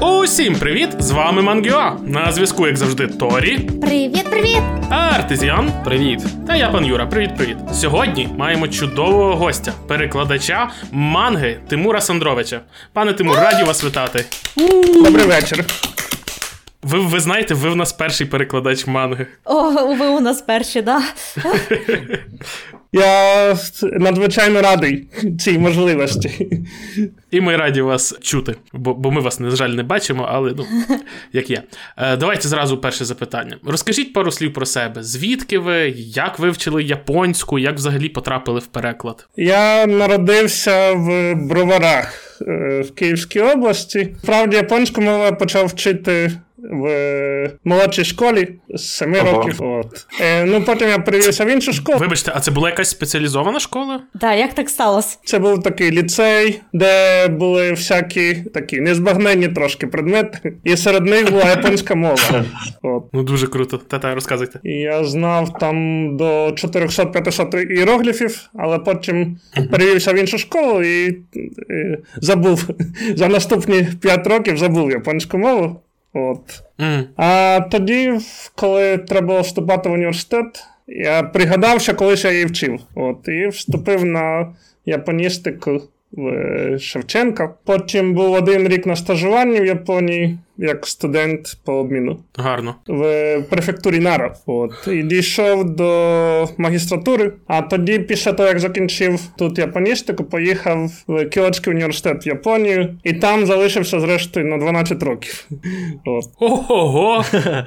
Усім привіт! З вами Мангіо. На зв'язку, як завжди, Торі. Привіт, привіт! Артезіан. Привіт. Та я пан Юра. Привіт-привіт. Сьогодні маємо чудового гостя, перекладача манги Тимура Сандровича. Пане Тимур, раді вас вітати. Добрий вечір. Ви, ви знаєте, ви в нас перший перекладач манги. О, ви у нас перші, да? Я надзвичайно радий цій можливості. І ми раді вас чути, бо, бо ми вас, на жаль, не бачимо, але ну, як є. Е, давайте зразу перше запитання. Розкажіть пару слів про себе. Звідки ви, як вивчили японську, як взагалі потрапили в переклад? Я народився в Броварах е, в Київській області. Справді, японську мову я почав вчити в молодшій школі з 7 Ого. років. От. Е, ну, потім я перевівся в іншу школу. Вибачте, а це була якась спеціалізована школа? Да, як так сталося? Це був такий ліцей, де були всякі такі незбагненні трошки предмети, і серед них була японська мова. От. Ну дуже круто. Та-та, розказуйте. І я знав там до 400-500 іерогліфів, але потім перевівся в іншу школу і, е, забув за наступні 5 років забув японську мову. От. Mm. А тоді, коли треба було вступати в університет, я пригадав, що колись я її вчив. От, і вступив на японістику Шевченка. Потім був один рік на стажуванні в Японії як студент по обміну Гарно. в префектурі Нара. От. І дійшов до магістратури. А тоді, після того, як закінчив тут японістику, поїхав в Кіотський університет в Японію, і там залишився зрештою на 12 років. От. Ого!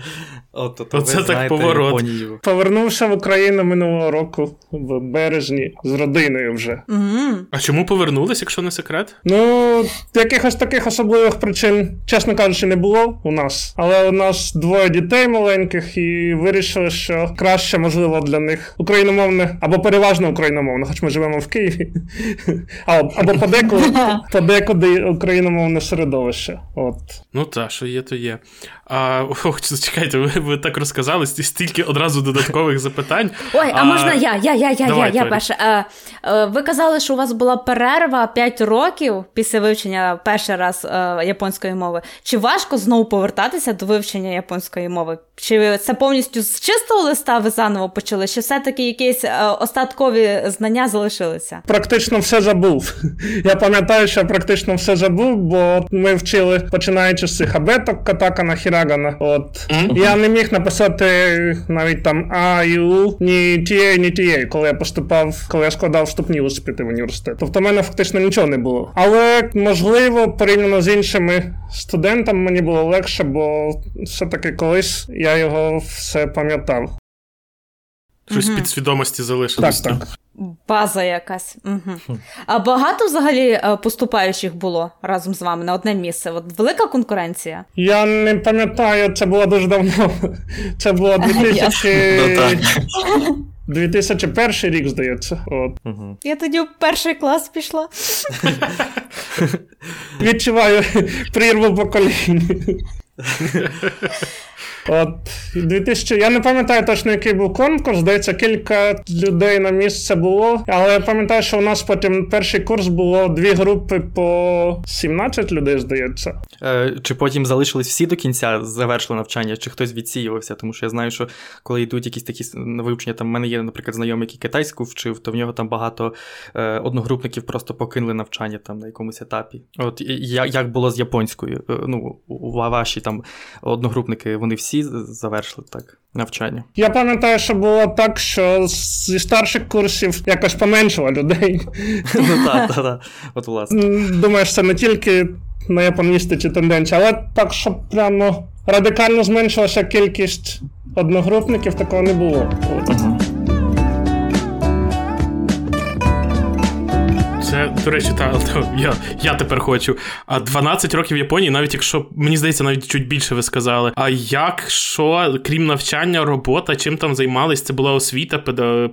От, то, Оце ви так знаєте поворот. Японію. Повернувся в Україну минулого року в березні з родиною вже. Мгм. А чому повернулись, якщо не секрет? Ну, якихось таких особливих причин, чесно кажучи, не було у нас. Але у нас двоє дітей маленьких, і вирішили, що краще, можливо, для них україномовне або переважно україномовне, хоч ми живемо в Києві. Або, або подекуди, подекуди україномовне середовище. От. Ну та, що є, то є. А ох, чекайте, ви, ви так розказали, сті- стільки одразу додаткових запитань. Ой, а, можна я, я, я, я, Давай, я, я перша. Е, е, ви казали, що у вас була перерва 5 років після вивчення перший раз е, японської мови. Чи важко знову повертатися до вивчення японської мови? Чи це повністю з чистого листа ви заново почали? Чи все-таки якісь е, остаткові знання залишилися? Практично все забув. Я пам'ятаю, що практично все забув, бо ми вчили починаючи з цих абеток, катакана, хірагана. От я не міг написати навіть там У, ні тієї, ні тієї, коли я поступав, коли я складав вступні успіти в університет. Тобто в мене фактично нічого не було. Але можливо, порівняно з іншими студентами, мені було легше, бо все-таки колись я його все пам'ятав. Щось Мгм. під свідомості Так, залишилось. так. База якась. Угу. А багато взагалі е, поступаючих було разом з вами на одне місце? От велика конкуренція? Я не пам'ятаю, це було дуже давно. Це було 2000... Ну, 2001 рік, здається. От. Мгм. Я тоді в перший клас пішла. Відчуваю прірву поколінь. От 2000... Я не пам'ятаю точно, який був конкурс. Здається, кілька людей на місце було. Але я пам'ятаю, що у нас потім перший курс було дві групи по 17 людей, здається. Е, Чи потім залишились всі до кінця, завершили навчання, чи хтось відсіювався? Тому що я знаю, що коли йдуть якісь такі вивчення, там в мене є, наприклад, знайомий, який китайську вчив, то в нього там багато е, одногрупників просто покинули навчання там на якомусь етапі. От як було з японською? Е, Ну, ваші там одногрупники, вони всі з- завершили так навчання. Я пам'ятаю, що було так, що зі старших курсів якось поменшило людей. Ну так, так, так. От власне. Думаєш, це не тільки на японістиці тенденція, але так, щоб прямо радикально зменшилася кількість одногрупників, такого не було. Це, до речі, та, та я, я тепер хочу. А 12 років в Японії, навіть якщо мені здається, навіть чуть більше ви сказали. А як, що, крім навчання, робота, чим там займались? Це була освіта,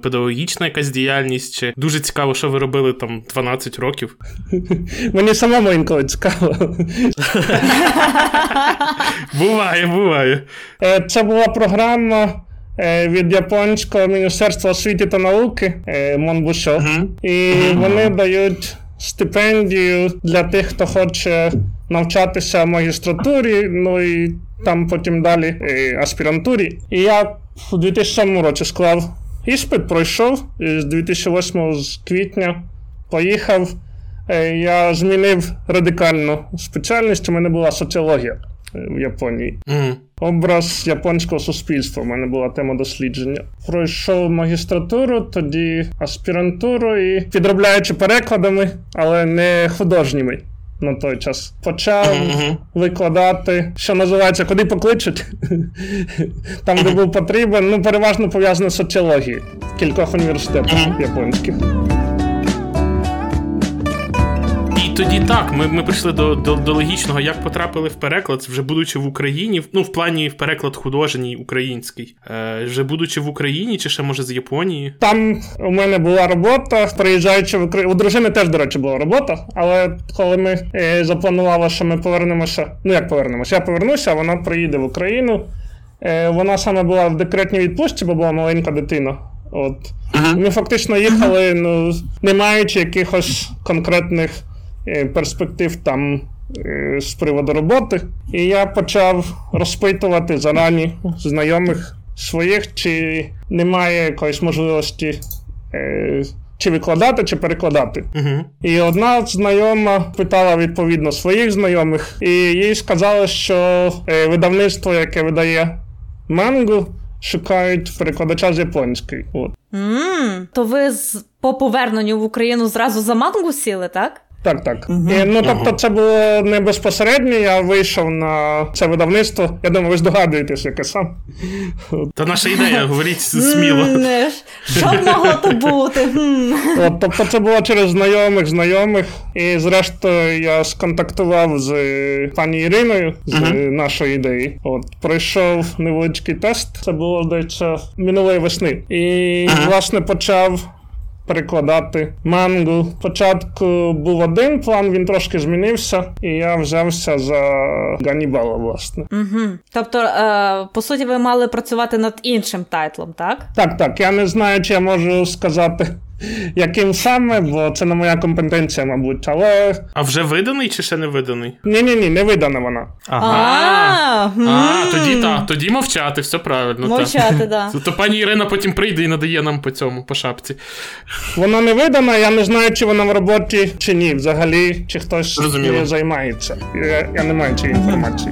педагогічна якась діяльність? Чи дуже цікаво, що ви робили там 12 років? Мені самому інколи цікаво. Буває, буває. Е, Це була програма від японського міністерства освіти та науки е, Монбушо. І вони дають стипендію для тих, хто хоче навчатися в магістратурі, ну і там потім далі е, аспірантурі. І я у 2007 році склав іспит, пройшов і з 2008 з квітня поїхав. Е, я змінив радикальну спеціальність. У мене була соціологія е, в Японії. Мгм. Образ японського суспільства. У мене була тема дослідження. Пройшов магістратуру, тоді аспірантуру і підробляючи перекладами, але не художніми на той час. Почав Мгм. викладати, що називається, куди покличуть. Там, де був потрібен, ну, переважно пов'язано з соціологією в кількох університетах японських. Тоді так, ми, ми прийшли до, до, до логічного, як потрапили в переклад, вже будучи в Україні, ну, в плані в переклад художній український. Е, вже будучи в Україні, чи ще може з Японії? Там у мене була робота, приїжджаючи в Україну. У дружини теж, до речі, була робота, але коли ми е, запланували, що ми повернемося, ну як повернемося, я повернуся, а вона приїде в Україну. Е, вона саме була в декретній відпустці, бо була маленька дитина. От. Ми фактично їхали, ну, не маючи якихось конкретних перспектив там е, з приводу роботи. І я почав розпитувати зарані знайомих своїх, чи немає якоїсь можливості. Е, чи викладати, чи перекладати. Угу. І одна знайома питала відповідно своїх знайомих, і їй сказали, що е, видавництво, яке видає мангу, шукають перекладача з японської. От. м То ви з, по поверненню в Україну зразу за мангу сіли, так? Так, так. І, ну тобто, це було не безпосередньо. Я вийшов на це видавництво. Я думаю, ви здогадуєтесь, яке сам. Та наша ідея, говоріть сміло. Що могло то бути? От, тобто, це було через знайомих, знайомих. І зрештою я сконтактував з пані Іриною з е, нашої ідеї. От пройшов невеличкий тест. Це було здається минулої весни. І власне почав. Перекладати мангу. Спочатку був один план, він трошки змінився, і я взявся за Ганнібала, власне. Угу. Тобто, е, по суті, ви мали працювати над іншим тайтлом, так? Так, так, я не знаю, чи я можу сказати, яким саме, бо це не моя компетенція, мабуть. Але А вже виданий чи ще не виданий? ні, ні, ні, не видана вона. Ага. А, А, тоді так, тоді мовчати, все правильно. Мовчати, да. То пані Ірина потім прийде і надає нам по цьому, по шапці. Вона не видана, я не знаю, чи вона в роботі, чи ні. Взагалі, чи хтось нею займається. Я, я не маю цієї інформації.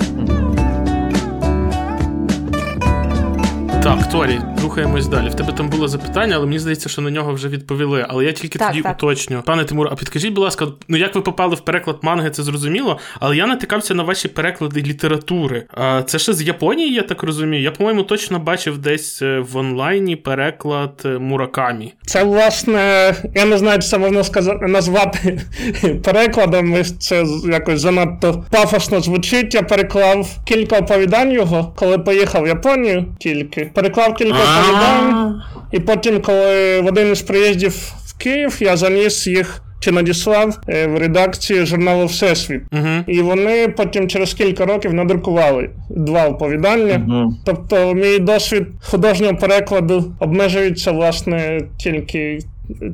Так, Торі, рухаємось далі. В тебе там було запитання, але мені здається, що на нього вже відповіли. Але я тільки Так, тоді так. уточню. Пане Тимур, а підкажіть, будь ласка, ну як ви попали в переклад манги, це зрозуміло, але я натикався на ваші переклади літератури. А це ще з Японії, я так розумію. Я, по-моєму, точно бачив десь е, в онлайні переклад е, Муракамі. Це, власне, я не знаю, чи це можна сказати, назвати перекладом. Це якось занадто пафосно звучить. Я переклав кілька оповідань його, коли поїхав в Японію тільки. Переклав кілька оповідань, і потім, коли в один із приїздів в Київ, я заніс їх. Чи надіслав е, в редакцію журналу Всесвіт. Угу. І вони потім через кілька років надрукували два оповідання. Тобто, мій досвід художнього перекладу обмежується, власне, тільки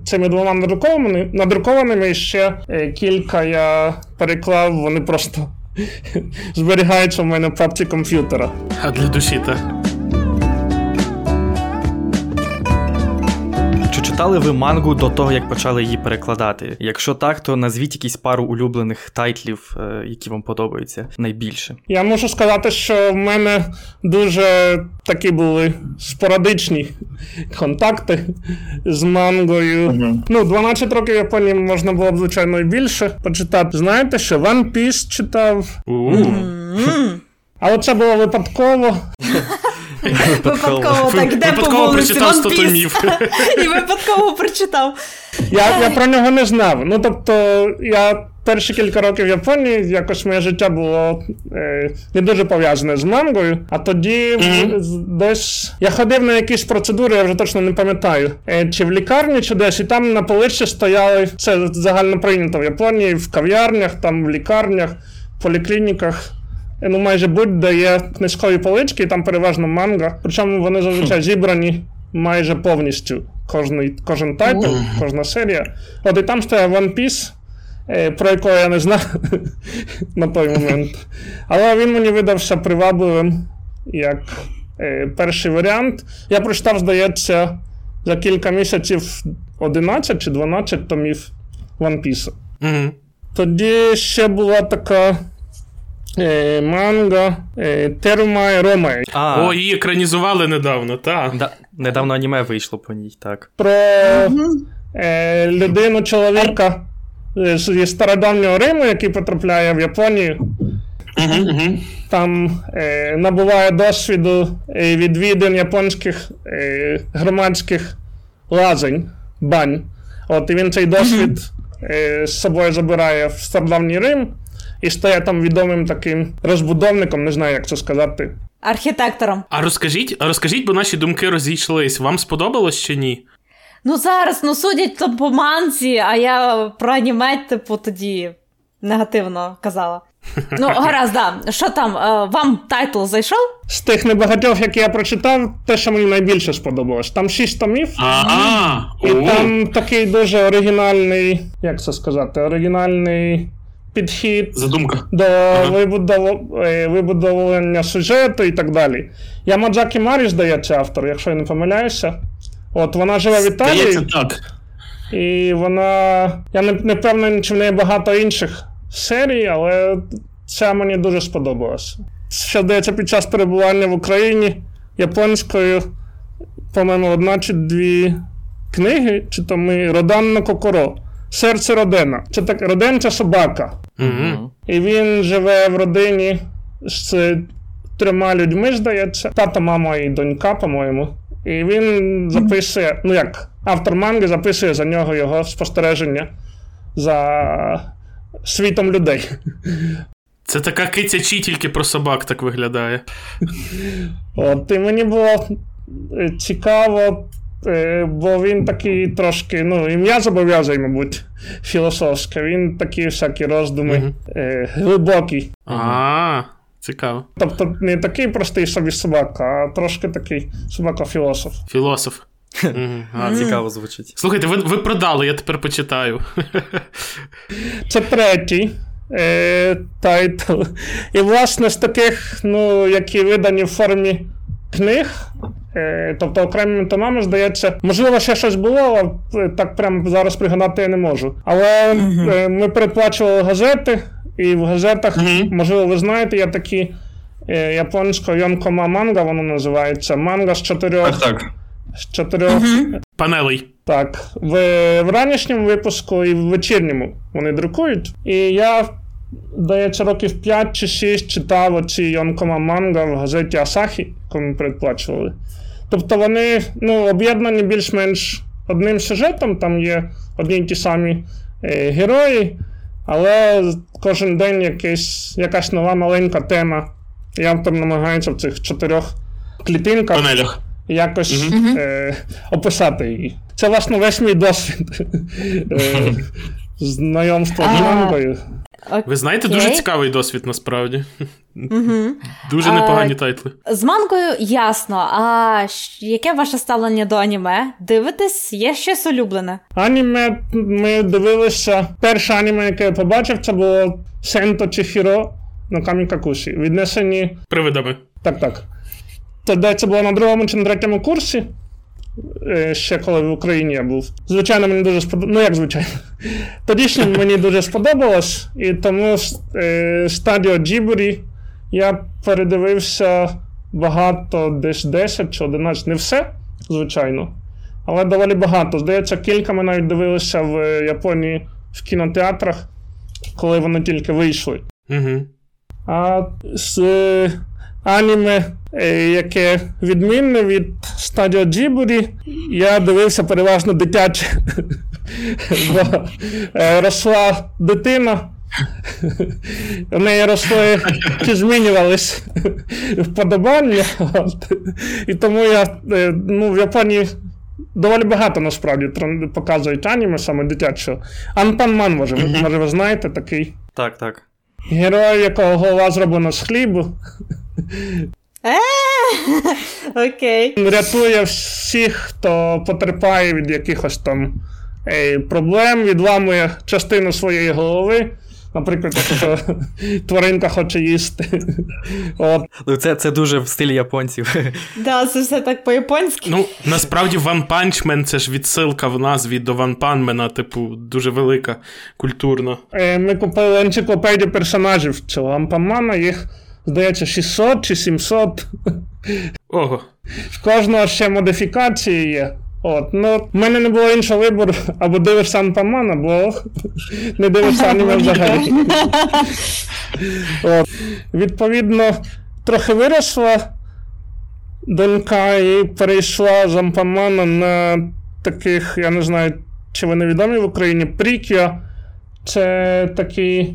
цими двома надрукованими, надрукованими. І ще е, кілька я переклав, вони просто зберігаються в мене в папці комп'ютера. А для душі, так. Читали ви мангу до того, як почали її перекладати? Якщо так, то назвіть якісь пару улюблених тайтлів, е, які вам подобаються найбільше. Я можу сказати, що в мене дуже такі були спорадичні контакти з мангою. Ну, 12 років Японії можна було б, звичайно, і більше почитати. Знаєте, що One Piece читав, але це було випадково. Випадково так, де по вулиці прочитав One 100 Piece. томів. І випадково прочитав. Я, я про нього не знав. Ну, тобто, я перші кілька років в Японії, якось моє життя було е, не дуже пов'язане з мангою, а тоді з- десь я ходив на якісь процедури, я вже точно не пам'ятаю. Е, чи в лікарні, чи десь, і там на поличці стояли, це загально прийнято в Японії, в кав'ярнях, там в лікарнях, в поліклініках. Ну, майже будь-де є книжкові полички, і там переважно манга. Причому вони зазвичай зібрані майже повністю. Кожний, кожен тайтл, кожна серія. От і там стояв One Piece. е, про якого я не знав на той момент. Але він мені видався привабливим як е, перший варіант. Я прочитав, здається, за кілька місяців 11 чи 12 томів One Piece. Угу. Тоді ще була така е, манга е, Терума і Рома. А, О, її екранізували недавно, так. да, недавно аніме вийшло по ній, так. Про е, людину чоловіка е, зі стародавнього Риму, який потрапляє в Японію. Там е, набуває досвіду е, відвідин японських е, громадських лазень, бань. От і він цей досвід е, з собою забирає в стародавній Рим і стає там відомим таким розбудовником, не знаю, як це сказати. Архітектором. А розкажіть, а розкажіть, бо наші думки розійшлись. Вам сподобалось чи ні? Ну зараз, ну судять то по манзі, а я про аніме, типу, тоді негативно казала. Ну, гаразд, да. Що там, е, вам тайтл зайшов? З тих небагатьох, які я прочитав, те, що мені найбільше сподобалось. Там шість томів. Ага. І там такий дуже оригінальний, як це сказати, оригінальний підхід Задумка. до вибудов... е, вибудовування сюжету і так далі. Ямаджакі Марі, здається, автор, якщо я не помиляюся. От вона живе в Італії, Здається, так. і вона. Я не, не певний, чи в неї багато інших серій, але ця мені дуже сподобалася. Ще здається, під час перебування в Україні японською, по-моєму, одна чи дві книги, чи то ми Роданно Кокоро. Серце Родена. Це так, Роден це собака. Угу. І він живе в родині з трьома людьми, здається. Тато, мама і донька, по-моєму. І він записує, ну як, автор манги записує за нього його спостереження за світом людей. Це така кицячі тільки про собак так виглядає. От, і мені було цікаво, бо він такий трошки, ну, ім'я зобов'язує, мабуть, філософське. Він такі всякі роздуми е, глибокі. А, цікаво. Тобто не такий простий собі собака, а трошки такий собака-філософ. Філософ. А, цікаво звучить. Слухайте, ви, ви продали, я тепер почитаю. Це третій е, тайтл. І, власне, з таких, ну, які видані в формі книг, е, тобто окремими томами, здається, можливо, ще щось було, але так прямо зараз пригадати я не можу. Але е, ми передплачували газети, і в газетах, Мгм. можливо, ви знаєте, є такі. е, Японська Йонкома манга, воно називається. Манга з чотирьох, так. з чотирьох Панелей. Так, в, в ранішньому випуску і в вечірньому вони друкують. І я, здається, років 5 чи 6 читав оці Йонкома манга в газеті Асахі, яку ми передплачували. Тобто вони ну, об'єднані більш-менш одним сюжетом, там є одні й ті самі е, герої, але кожен день якийсь, якась нова маленька тема. І автор намагається в цих чотирьох клітинках Панелях. якось е, описати її. Це, власне, весь мій досвід е, знайомства з мангою. Ви знаєте, дуже цікавий досвід насправді. Угу. Дуже А, непогані тайтли. З манкою ясно. А яке ваше ставлення до аніме? Дивитесь, є щось улюблене? Аніме ми дивилися. Перше аніме, яке я побачив, це було Сенто Чіхіро на Камікакусі. Віднесені. Привидами. Так, так. Де це було на другому чи на третьому курсі. е, Ще коли в Україні я був. Звичайно, мені дуже сподобалось. Ну, як звичайно. Тодішнє мені дуже сподобалось, і тому е, стадіо Джібурі я передивився багато, десь 10 чи 11, не все, звичайно. Але доволі багато. Здається, кілька ми навіть дивилися в Японії в кінотеатрах, коли вони тільки вийшли. Угу. А з е, аніме, е, яке відмінне від стадіо Джібурі, я дивився переважно дитяче. Бо е, росла дитина. У неї росли чи змінювались вподобання. І тому я е, ну, в Японії доволі багато насправді показують аніме, саме дитячого. Анпанман, може, може, ви знаєте такий. Так, так. Герой, якого голова зроблена з хлібу, Е, Окей. Він рятує всіх, хто потерпає від якихось там проблем, відламує частину своєї голови. Наприклад, якщо тваринка хоче їсти. От. Ну, Це це дуже в стилі японців. Да, це все так по-японськи. Ну, насправді, One Punch Man це ж відсилка в назві до One Punmana, типу, дуже велика, культурна. Е, Ми купили енциклопедію персонажів цього Ампамана, їх, здається, 600 чи 700. Ого. В кожного ще модифікації є. От, ну, в мене не було іншого вибору, або дивишся Анпаман, або не дивишся аніме взагалі. От. Відповідно, трохи виросла донька і перейшла з Ампамана на таких, я не знаю, чи вони відомі в Україні, Прікіо. Це такі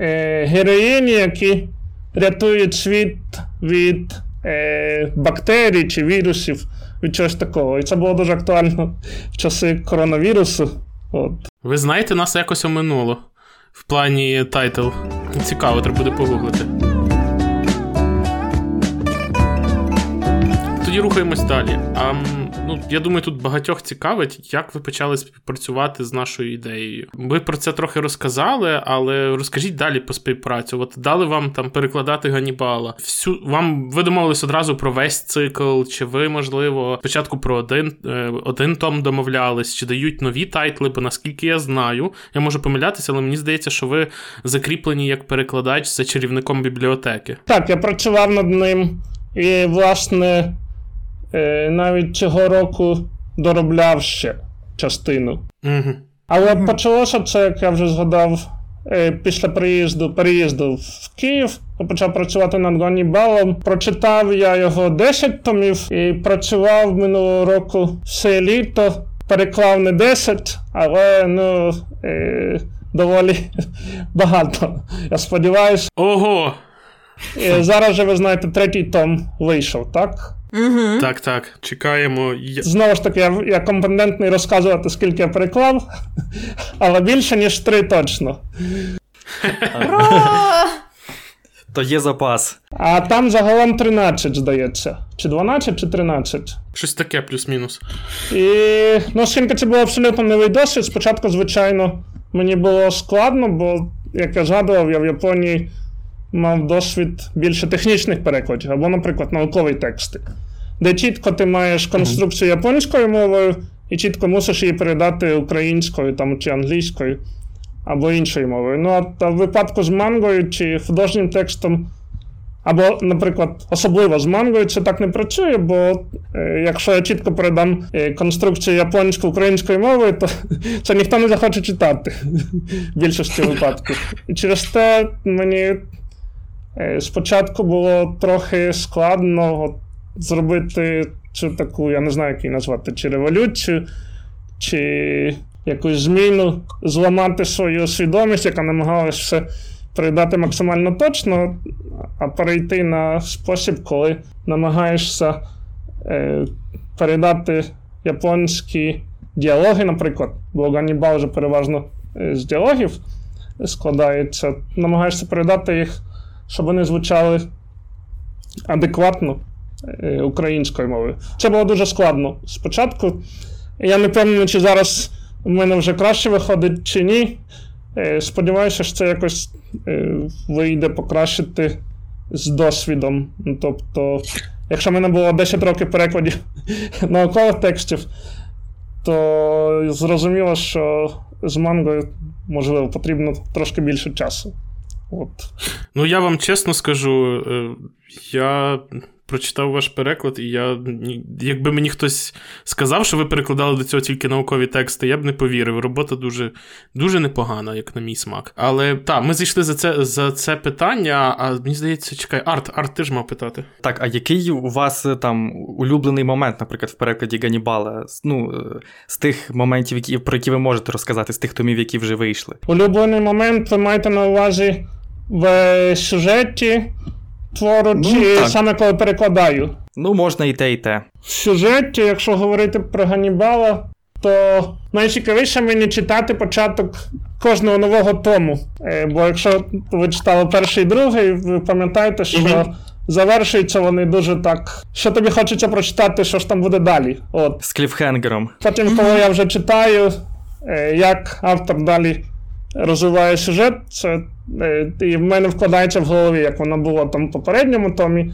е, героїні, які рятують світ від е, бактерій чи вірусів, від чогось такого. І це було дуже актуально в часи коронавірусу. От. Ви знаєте, нас якось оминуло в плані тайтл. Цікаво, треба буде погуглити. Тоді рухаємось далі. А, ну, я думаю, тут багатьох цікавить, як ви почали співпрацювати з нашою ідеєю. Ви про це трохи розказали, але розкажіть далі про співпрацю. От дали вам там перекладати Ганібала. Всю вам ви домовились одразу про весь цикл, чи ви, можливо, спочатку про один, е, один том домовлялись, чи дають нові тайтли, бо наскільки я знаю, я можу помилятися, але мені здається, що ви закріплені як перекладач за чарівником бібліотеки. Так, я працював над ним і, власне, навіть цього року доробляв ще частину. Угу. Але почалося це, як я вже згадав, е, після приїзду, переїзду в Київ. Почав працювати над Ганнібалом. Прочитав я його 10 томів і працював минулого року все літо. Переклав не 10, але ну, е, доволі багато. Я сподіваюся. Ого! Е, зараз же ви знаєте, третій том вийшов, так? Угу. Так, так, чекаємо. Знову ж таки, я, я компетентний розказувати, скільки я переклав, але більше, ніж три точно. То є запас. А там загалом 13, здається. Чи 12, чи 13. Щось таке, плюс-мінус. І ну, оскільки це був абсолютно новий досвід, спочатку, звичайно, мені було складно, бо, як я згадував, я в Японії мав досвід більше технічних перекладів, або, наприклад, наукові тексти, де чітко ти маєш конструкцію японською мовою і чітко мусиш її передати українською там, чи англійською, або іншою мовою. Ну, а та в випадку з мангою чи художнім текстом. Або, наприклад, особливо з мангою це так не працює, бо е, якщо я чітко передам е, конструкцію японською українською мовою, то це ніхто не захоче читати в більшості випадків. І через те мені спочатку було трохи складно зробити цю таку, я не знаю, як її назвати, чи революцію, чи якусь зміну, зламати свою свідомість, яка намагалась все передати максимально точно, а перейти на спосіб, коли намагаєшся е, передати японські діалоги, наприклад, бо Ганнібал вже переважно е, з діалогів складається, намагаєшся передати їх, щоб вони звучали адекватно е, українською мовою. Це було дуже складно спочатку. Я не певний, чи зараз у мене вже краще виходить, чи ні. Е, Сподіваюся, що це якось е, вийде покращити з досвідом. Тобто, якщо в мене було 10 років перекладів наукових текстів, то зрозуміло, що з мангою, можливо, потрібно трошки більше часу. От. Ну, я вам чесно скажу, е, я прочитав ваш переклад, і я, якби мені хтось сказав, що ви перекладали до цього тільки наукові тексти, я б не повірив. Робота дуже дуже непогана, як на мій смак. Але так, ми зайшли за це за це питання, а мені здається, чекай, Арт, Арт, ти ж мав питати. Так, а який у вас там улюблений момент, наприклад, в перекладі Ганібала? Ну, з тих моментів, які, про які ви можете розказати, з тих томів, які вже вийшли? Улюблений момент ви маєте на увазі в сюжеті твору, Ну, чи так. саме коли перекладаю. Ну, можна і те, і те. В сюжеті, якщо говорити про Ганнібала, то найцікавіше мені читати початок кожного нового тому. Е, Бо якщо ви читали перший і другий, ви пам'ятаєте, що Мгм. завершуються вони дуже так. Що тобі хочеться прочитати, що ж там буде далі. От. З кліфхенгером. Потім, коли я вже читаю, як автор далі розвиває сюжет, це і в мене вкладається в голові, як воно було там в попередньому томі.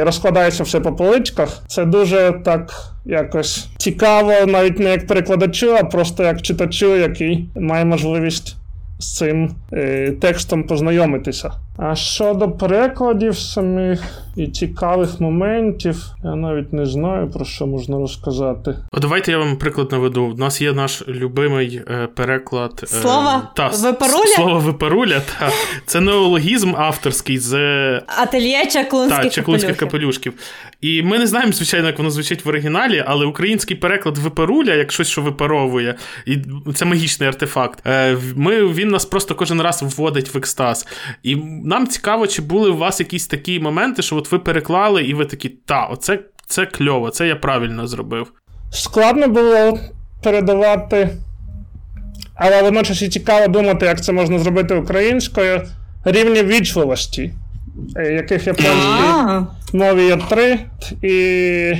Розкладається все по поличках. Це дуже так якось цікаво, навіть не як перекладачу, а просто як читачу, який має можливість з цим е, текстом познайомитися. А щодо перекладів самих і цікавих моментів, я навіть не знаю, про що можна розказати. О, давайте я вам приклад наведу. У нас є наш любимий е, переклад е, Слова та, випаруля. Слово випаруля. Та. Це неологізм авторський з ательє чаклунських, та, чаклунських капелюшків. І ми не знаємо, звичайно, як воно звучить в оригіналі, але український переклад випаруля, як щось, що випаровує, і це магічний артефакт. Е, ми, Він нас просто кожен раз вводить в екстаз. І нам цікаво, чи були у вас якісь такі моменти, що от ви переклали, і ви такі, та, оце це кльово, це я правильно зробив. Складно було передавати, але водночас і цікаво думати, як це можна зробити українською рівні вічливості, е, яких японській мові є три. І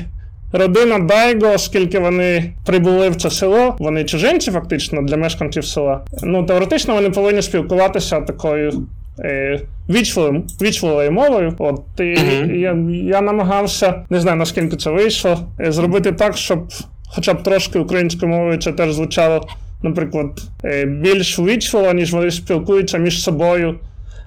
родина Дайго, оскільки вони прибули в це село, вони чужинці, фактично, для мешканців села. Ну, теоретично вони повинні спілкуватися такою е, вічливим, вічливою мовою. От і mm-hmm. я я намагався, не знаю наскільки це вийшло, е, зробити так, щоб хоча б трошки українською мовою це теж звучало, наприклад, е, більш вічливо, ніж вони спілкуються між собою.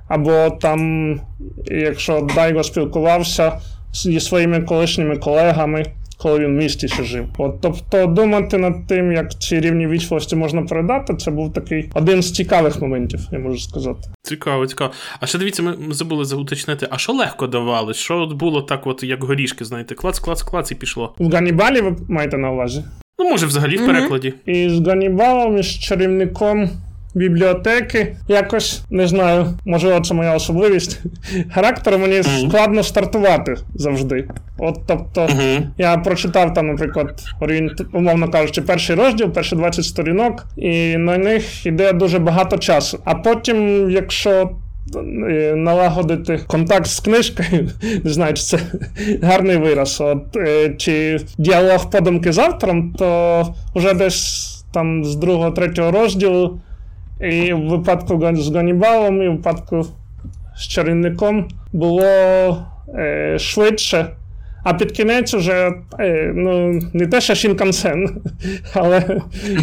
Або там, якщо Дайго спілкувався зі своїми колишніми колегами коли він в місті ще жив. От, Тобто думати над тим, як ці рівні вічливості можна передати, це був такий один з цікавих моментів, я можу сказати. Цікаво, цікаво. А ще дивіться, ми забули зауточнити, а що легко давалось? Що було так, от як горішки, знаєте, клац, клац, клац і пішло. В Ганібалі ви маєте на увазі? Ну, може, взагалі в перекладі. І з Ганібалом, і з чарівником бібліотеки. Якось не знаю, можливо, це моя особливість. Характер мені mm-hmm. складно стартувати завжди. От тобто, mm-hmm. я прочитав там, наприклад, орієнт, умовно кажучи, перший розділ, перші 20 сторінок, і на них йде дуже багато часу. А потім, якщо. Е, налагодити контакт з книжкою, не знаю, чи це гарний вираз. От, е, Чи діалог подумки з автором, то вже десь там з другого, третього розділу і в випадку з Ганібалом, і в випадку з чарівником було е, швидше. А під кінець уже е, ну, не те, що Шінкансен, але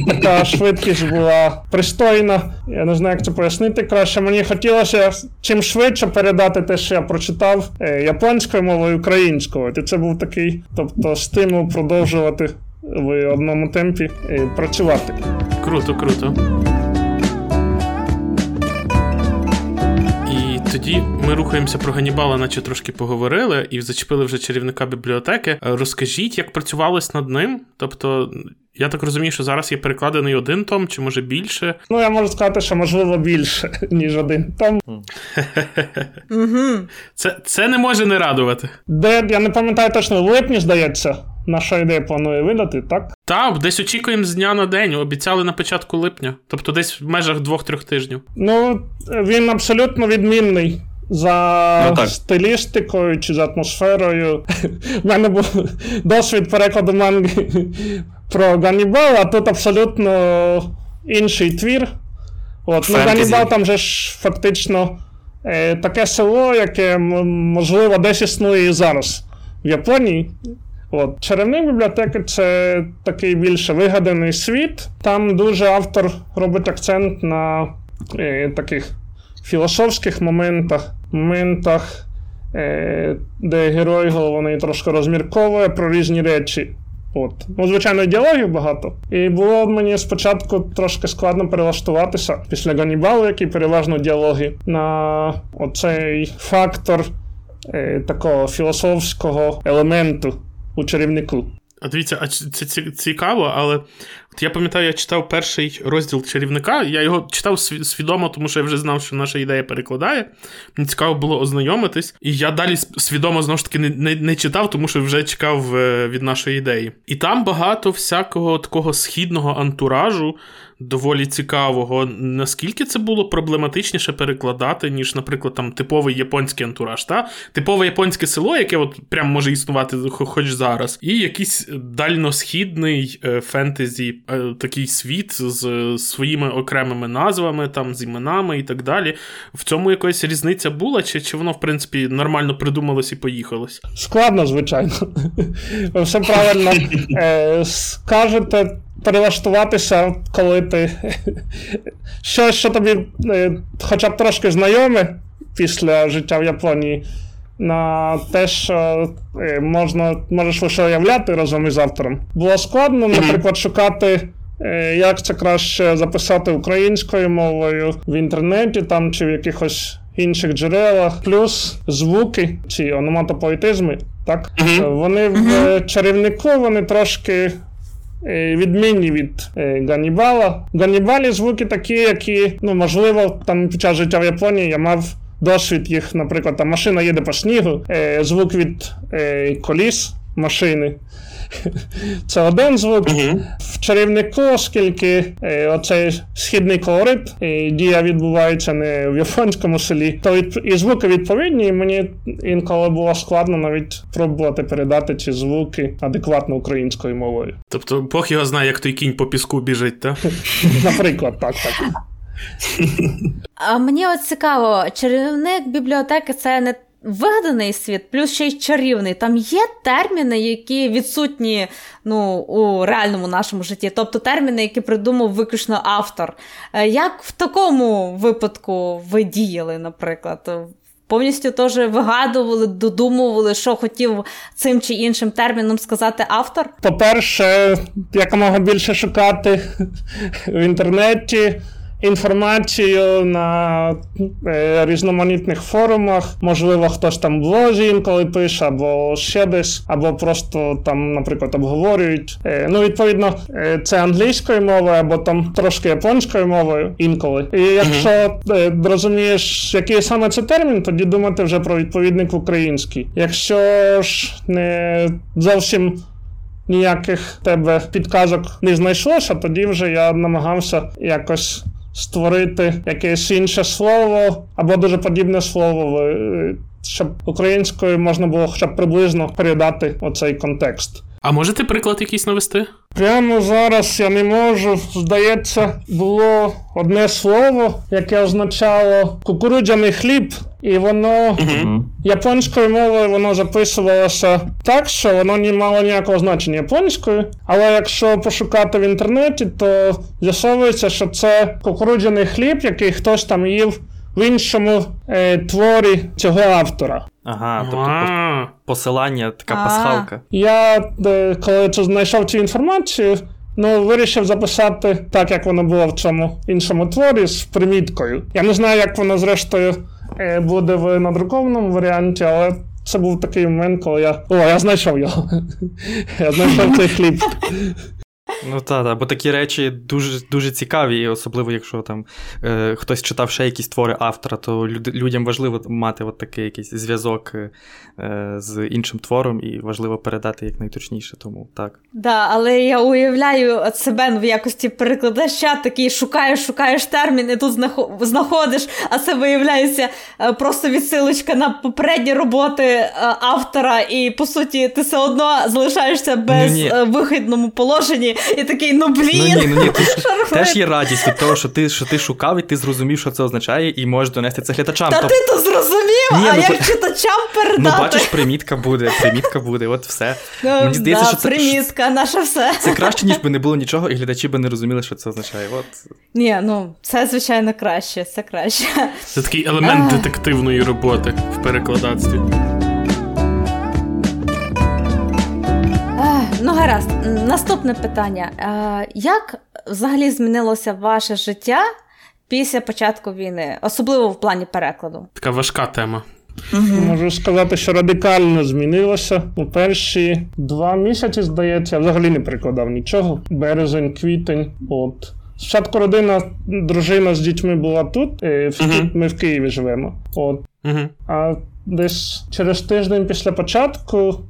така швидкість була пристойна. Я не знаю, як це пояснити краще. Мені хотілося чим швидше передати те, що я прочитав е, японською мовою українською. І це був такий, тобто, стимул продовжувати в одному темпі е, працювати. Круто, круто. Тоді ми рухаємося про Ганібала, наче трошки поговорили, і зачепили вже чарівника бібліотеки. Розкажіть, як працювалось над ним? Тобто, я так розумію, що зараз є перекладений один том, чи може більше? Ну, я можу сказати, що можливо більше, ніж один том. Це це не може не радувати. Де я не пам'ятаю точно, в липні, здається. Наша ідея планує видати, так? Так, десь очікуємо з дня на день. Обіцяли на початку липня, тобто десь в межах двох-трьох тижнів. Ну, він абсолютно відмінний. За ну, стилістикою чи за атмосферою. У мене був досвід перекладу манги про Ганнібал, а тут абсолютно інший твір. От, ну, Ганнібал там же ж фактично е, таке село, яке, можливо, десь існує і зараз в Японії. От Чарівні бібліотеки це такий більше вигаданий світ. Там дуже автор робить акцент на е, таких філософських моментах, моментах, е, де герой головний трошки розмірковує про різні речі. От. Ну, звичайно, діалогів багато. І було мені спочатку трошки складно перелаштуватися після Ганібалу, який переважно діалоги, на оцей фактор е, такого філософського елементу у чарівнику. А дивіться, а це цікаво, але от я пам'ятаю, я читав перший розділ чарівника. Я його читав свідомо, тому що я вже знав, що наша ідея перекладає. Мені цікаво було ознайомитись. І я далі свідомо знову ж таки не, не, не читав, тому що вже чекав е, від нашої ідеї. І там багато всякого такого східного антуражу доволі цікавого. Наскільки це було проблематичніше перекладати, ніж, наприклад, там типовий японський антураж, та? типове японське село, яке от прям може існувати хоч зараз, і якийсь дальносхідний е, фентезі е, такий світ з своїми окремими назвами, там, з іменами і так далі. В цьому якась різниця була, чи чи воно, в принципі, нормально придумалось і поїхалось? Складно, звичайно. Все правильно е, скажете. Перелаштуватися, коли ти щось, що тобі е, хоча б трошки знайоме після життя в Японії, на те, що е, можна, можеш лише уявляти разом із автором. Було складно, наприклад, шукати, е, як це краще записати українською мовою в інтернеті там чи в якихось інших джерелах, плюс звуки чи ономатопоетизми. Так? Вони в чарівнику вони трошки. Відмінні від е, Ганнібала. В Ганнібалі звуки такі, які, ну, можливо, там під час життя в Японії я мав досвід їх, наприклад, там машина їде по снігу, е, звук від е, коліс машини. Це один звук. Uh-huh. В чарівнику, оскільки е, оцей східний колорит і дія відбувається не в японському селі, то від, і звуки відповідні, і мені інколи було складно навіть пробувати передати ці звуки адекватно українською мовою. Тобто Бог його знає, як той кінь по піску біжить, так? Наприклад, так, так. А Мені от цікаво, чарівник бібліотеки це не вигаданий світ, плюс ще й чарівний. Там є терміни, які відсутні ну, у реальному нашому житті, тобто терміни, які придумав виключно автор. Е, як в такому випадку ви діяли, наприклад? Повністю теж вигадували, додумували, що хотів цим чи іншим терміном сказати автор? По-перше, якомога більше шукати в інтернеті інформацію на е, різноманітних форумах. Можливо, хтось там в блозі інколи пише, або ще десь, або просто там, наприклад, обговорюють. Е, ну, відповідно, е, це англійською мовою, або там трошки японською мовою інколи. І якщо uh-huh. розумієш, який саме це термін, тоді думати вже про відповідник український. Якщо ж не зовсім. Ніяких тебе підказок не знайшлося, тоді вже я намагався якось створити якесь інше слово або дуже подібне слово, е, щоб українською можна було хоча б приблизно передати оцей контекст. А можете приклад якийсь навести? Прямо зараз я не можу. Здається, було одне слово, яке означало кукурудзяний хліб, і воно uh-huh. японською мовою воно записувалося так, що воно не мало ніякого значення японською. Але якщо пошукати в інтернеті, то з'ясовується, що це кукурудзяний хліб, який хтось там їв в іншому е, творі цього автора. Ага, тобто посилання, така пасхалка. Я е, коли знайшов цю інформацію, ну вирішив записати так, як воно було в цьому іншому творі з приміткою. Я не знаю, як воно зрештою е, буде в надрукованому варіанті, але. Це був такий момент, коли я. О, я знайшов його. Я знайшов цей хліб. Ну так, та, бо такі речі дуже дуже цікаві, особливо якщо там е, хтось читав ще якісь твори автора, то люд, людям важливо мати от такий якийсь зв'язок е, з іншим твором, і важливо передати як найточніше. Тому так. Да, але я уявляю себе в якості перекладача, такий шукаєш, шукаєш термін, і тут знаходиш, а це виявляється е, просто відсилочка на попередні роботи е, автора, і по суті ти все одно залишаєшся без ну, вихідному положенні. І такий, ну блін. Ну ні, ну ні, ти теж є радість від того, що ти що ти шукав, і ти зрозумів, що це означає, і можеш донести це глядачам. Та Тоб... ти то зрозумів, ні, а ну, як то... читачам передати? Ну, бачиш, примітка буде, примітка буде, от все. Ну, Мені здається, да, що це примітка, наше все. Це краще, ніж би не було нічого, і глядачі би не розуміли, що це означає. От. Ні, ну це звичайно краще, це краще. Це такий елемент детективної роботи в перекладацтві. Ну, гаразд, наступне питання. Як взагалі змінилося ваше життя після початку війни, особливо в плані перекладу? Така важка тема. Угу. Можу сказати, що радикально змінилося. У перші два місяці, здається, я взагалі не прикладав нічого. Березень, квітень. От. Спочатку родина, дружина з дітьми була тут, е, в, uh ми в Києві живемо. От. uh А десь через тиждень після початку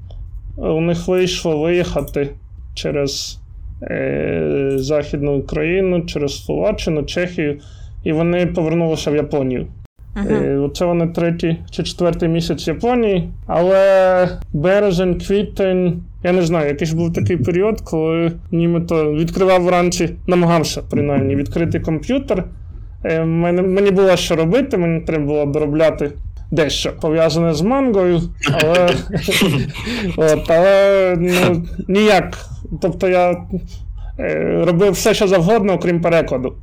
у них вийшло виїхати через е, Західну Україну, через Словаччину, Чехію, і вони повернулися в Японію. Uh-huh. Це вони третій чи четвертий місяць Японії. Але березень, квітень, я не знаю, якийсь був такий період, коли німито відкривав вранці, намагався принаймні відкрити комп'ютер. Е, мені було що робити, мені треба було доробляти. Дещо пов'язане з мангою, але от, але ну, ніяк. Тобто я е, робив все, що завгодно, окрім перекладу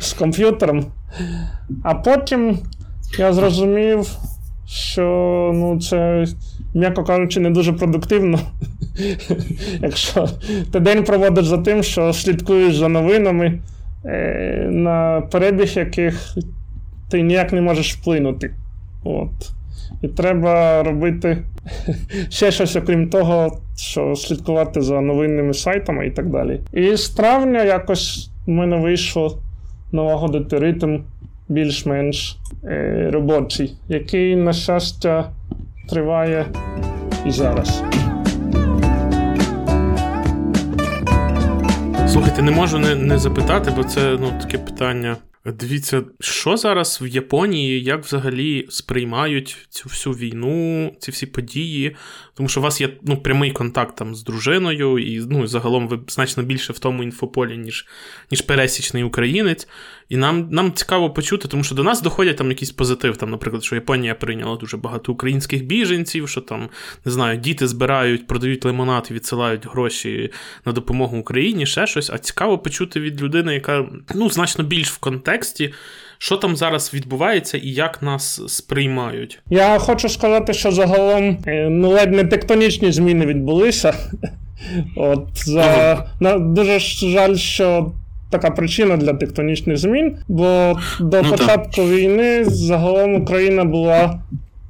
з комп'ютером. А потім я зрозумів, що ну, це, м'яко кажучи, не дуже продуктивно. Якщо ти день проводиш за тим, що слідкуєш за новинами, е, на перебіг яких ти ніяк не можеш вплинути. От. І треба робити ще щось, окрім того, що слідкувати за новинними сайтами і так далі. І з травня якось в мене вийшло налагодити ритм більш-менш е, робочий, який, на щастя, триває і зараз. Слухайте, не можу не не запитати, бо це ну, таке питання. Дивіться, що зараз в Японії, як взагалі сприймають цю всю війну, ці всі події? Тому що у вас є ну, прямий контакт там з дружиною, і ну, загалом ви значно більше в тому інфополі, ніж ніж пересічний українець. І нам нам цікаво почути, тому що до нас доходять там якийсь позитив. Там, Наприклад, що Японія прийняла дуже багато українських біженців, що там, не знаю, діти збирають, продають лимонад і відсилають гроші на допомогу Україні, ще щось. А цікаво почути від людини, яка ну, значно більш в контексті. Що там зараз відбувається і як нас сприймають? Я хочу сказати, що загалом е, ну, ледь не тектонічні зміни відбулися. От за на дуже жаль, що така причина для тектонічних змін, бо до ну, початку так. війни загалом Україна була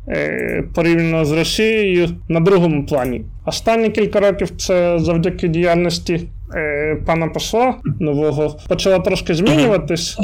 е, порівняно з Росією на другому плані. Останні кілька років це завдяки діяльності е, пана посла нового почала трошки змінюватись,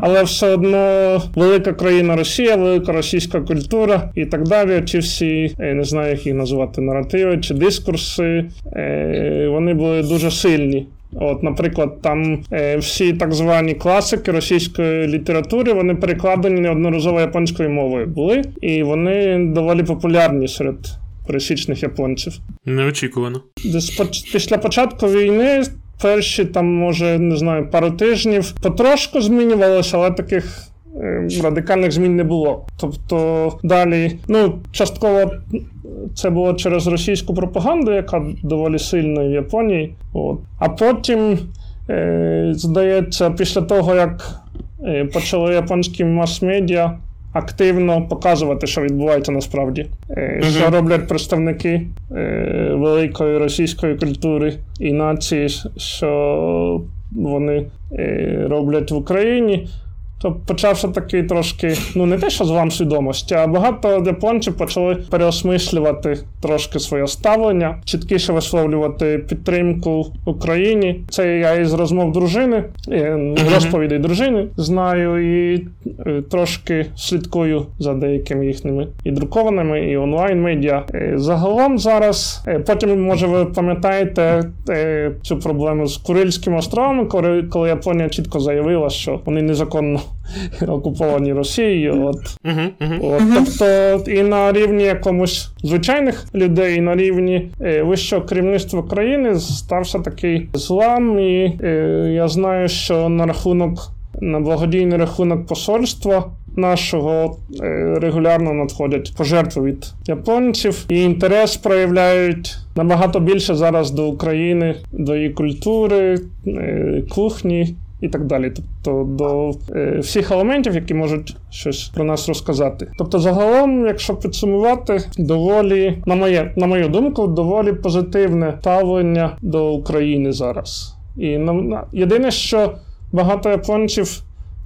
але все одно велика країна Росія, велика російська культура і так далі. Ці всі е, не знаю, як їх називати наративи чи дискурси, е, вони були дуже сильні. От, Наприклад, там е, всі так звані класики російської літератури вони перекладені неодноразово японською мовою були, і вони доволі популярні серед пересічних японців. Неочікувано. Десь після початку війни. Перші там, може, не знаю, пару тижнів потрошку змінювалося, але таких е, радикальних змін не було. Тобто далі, ну, частково це було через російську пропаганду, яка доволі сильна в Японії. От. А потім, е, здається, після того, як е, почали японські мас-медіа активно показувати, що відбувається насправді, uh-huh. що роблять представники е, великої російської культури і нації, що вони е, роблять в Україні. То почався такий трошки, ну не те, що з вам свідомості, а багато японців почали переосмислювати трошки своє ставлення, чіткіше висловлювати підтримку Україні. Це я із розмов дружини, розповідей дружини знаю і е, трошки слідкую за деякими їхніми і друкованими, і онлайн-медіа. Е, загалом зараз е, потім, може, ви пам'ятаєте цю проблему з Курильськими островами, коли, коли Японія чітко заявила, що вони незаконно окуповані Росією. От. Uh-huh, uh-huh. От, Тобто і на рівні якомусь звичайних людей, і на рівні е, вищого керівництва країни стався такий злам. І е, я знаю, що на рахунок на благодійний рахунок посольства. Нашого е, регулярно надходять пожертви від японців і інтерес проявляють набагато більше зараз до України, до її культури, е, кухні і так далі. Тобто до е, всіх елементів, які можуть щось про нас розказати. Тобто, загалом, якщо підсумувати, доволі, на моє, на мою думку, доволі позитивне ставлення до України зараз. І на, єдине, що багато японців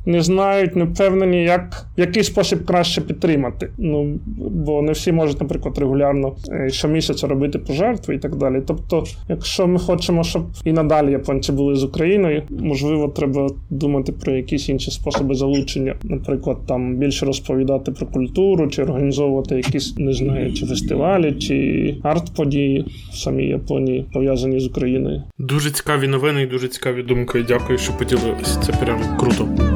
не знають, не впевнені, як який спосіб краще підтримати. Ну бо не всі можуть, наприклад, регулярно е, щомісяця робити пожертви і так далі. Тобто, якщо ми хочемо, щоб і надалі японці були з Україною, можливо, треба думати про якісь інші способи залучення, наприклад, там більше розповідати про культуру, чи організовувати якісь не знаю, чи фестивалі, чи арт-події в самій Японії пов'язані з Україною. Дуже цікаві новини і дуже цікаві думки. Дякую, що поділилися. Це прям круто.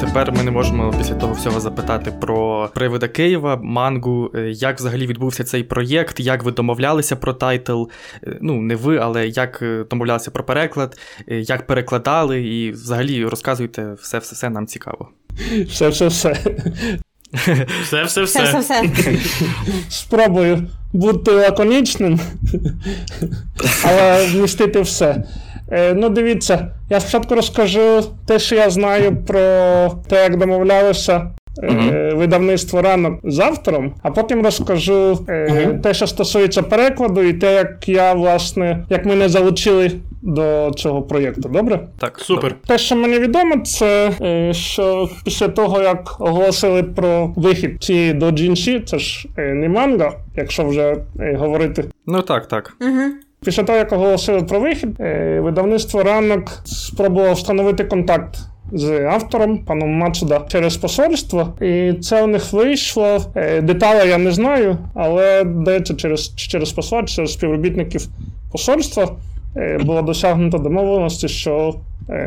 Тепер ми не можемо після того всього запитати про привида Києва, мангу, е, як взагалі відбувся цей проєкт, як ви домовлялися про тайтл. Е, ну, не ви, але як е, домовлялися про переклад, як перекладали, і взагалі розказуйте все, все, все нам цікаво. Все, все, все. Все, все, все. Все, все, все. Спробую бути лаконічним, але вмістити все. Е, ну, дивіться, я спочатку розкажу те, що я знаю про те, як домовлялися. Uh-huh. Видавництво ранок з автором, а потім розкажу uh-huh. те, що стосується перекладу, і те, як я, власне, як мене залучили до цього проєкту. Добре? Так, супер. Те, що мені відомо, це е, що після того, як оголосили про вихід цієї до Джінші, це ж не манга, якщо вже говорити. Ну так, так. Угу. Після того, як оголосили про вихід, е, видавництво ранок спробувало встановити контакт. З автором, паном Мацуда, через посольство, і це у них вийшло. Е, деталі я не знаю, але здається, через через посольство, через співробітників посольства е, було досягнуто домовленості, що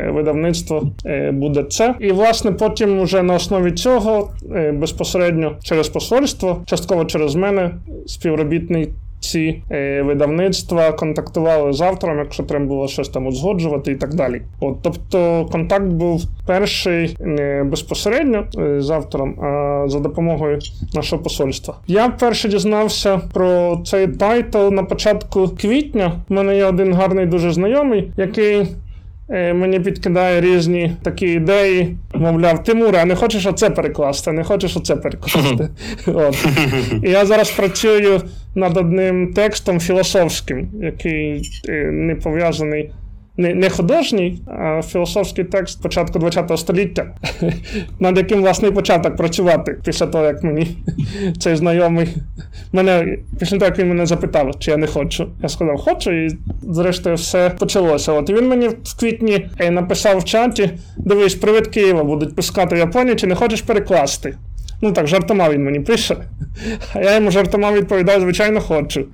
видавництво буде це. І, власне, потім вже на основі цього безпосередньо через посольство, частково через мене, співробітниці е, видавництва контактували з автором, якщо треба було щось там узгоджувати і так далі. От, Тобто контакт був перший не безпосередньо е, з автором, а за допомогою нашого посольства. Я вперше дізнався про цей тайтл на початку квітня. У мене є один гарний дуже знайомий, який. Е, мені підкидає різні такі ідеї. Мовляв, Тимуре, а не хочеш оце перекласти, не хочеш оце перекласти. От. І я зараз працюю над одним текстом філософським, який е, не пов'язаний не не художній, а філософський текст початку ХХ століття, над яким власний початок працювати після того, як мені цей знайомий мене після того, як він мене запитав, чи я не хочу. Я сказав, хочу, і зрештою все почалося. От і він мені в квітні е, написав в чаті: дивись, привид Києва будуть пускати в Японії, чи не хочеш перекласти? Ну так, жартома він мені пише. А я йому жартома відповідаю, звичайно, хочу.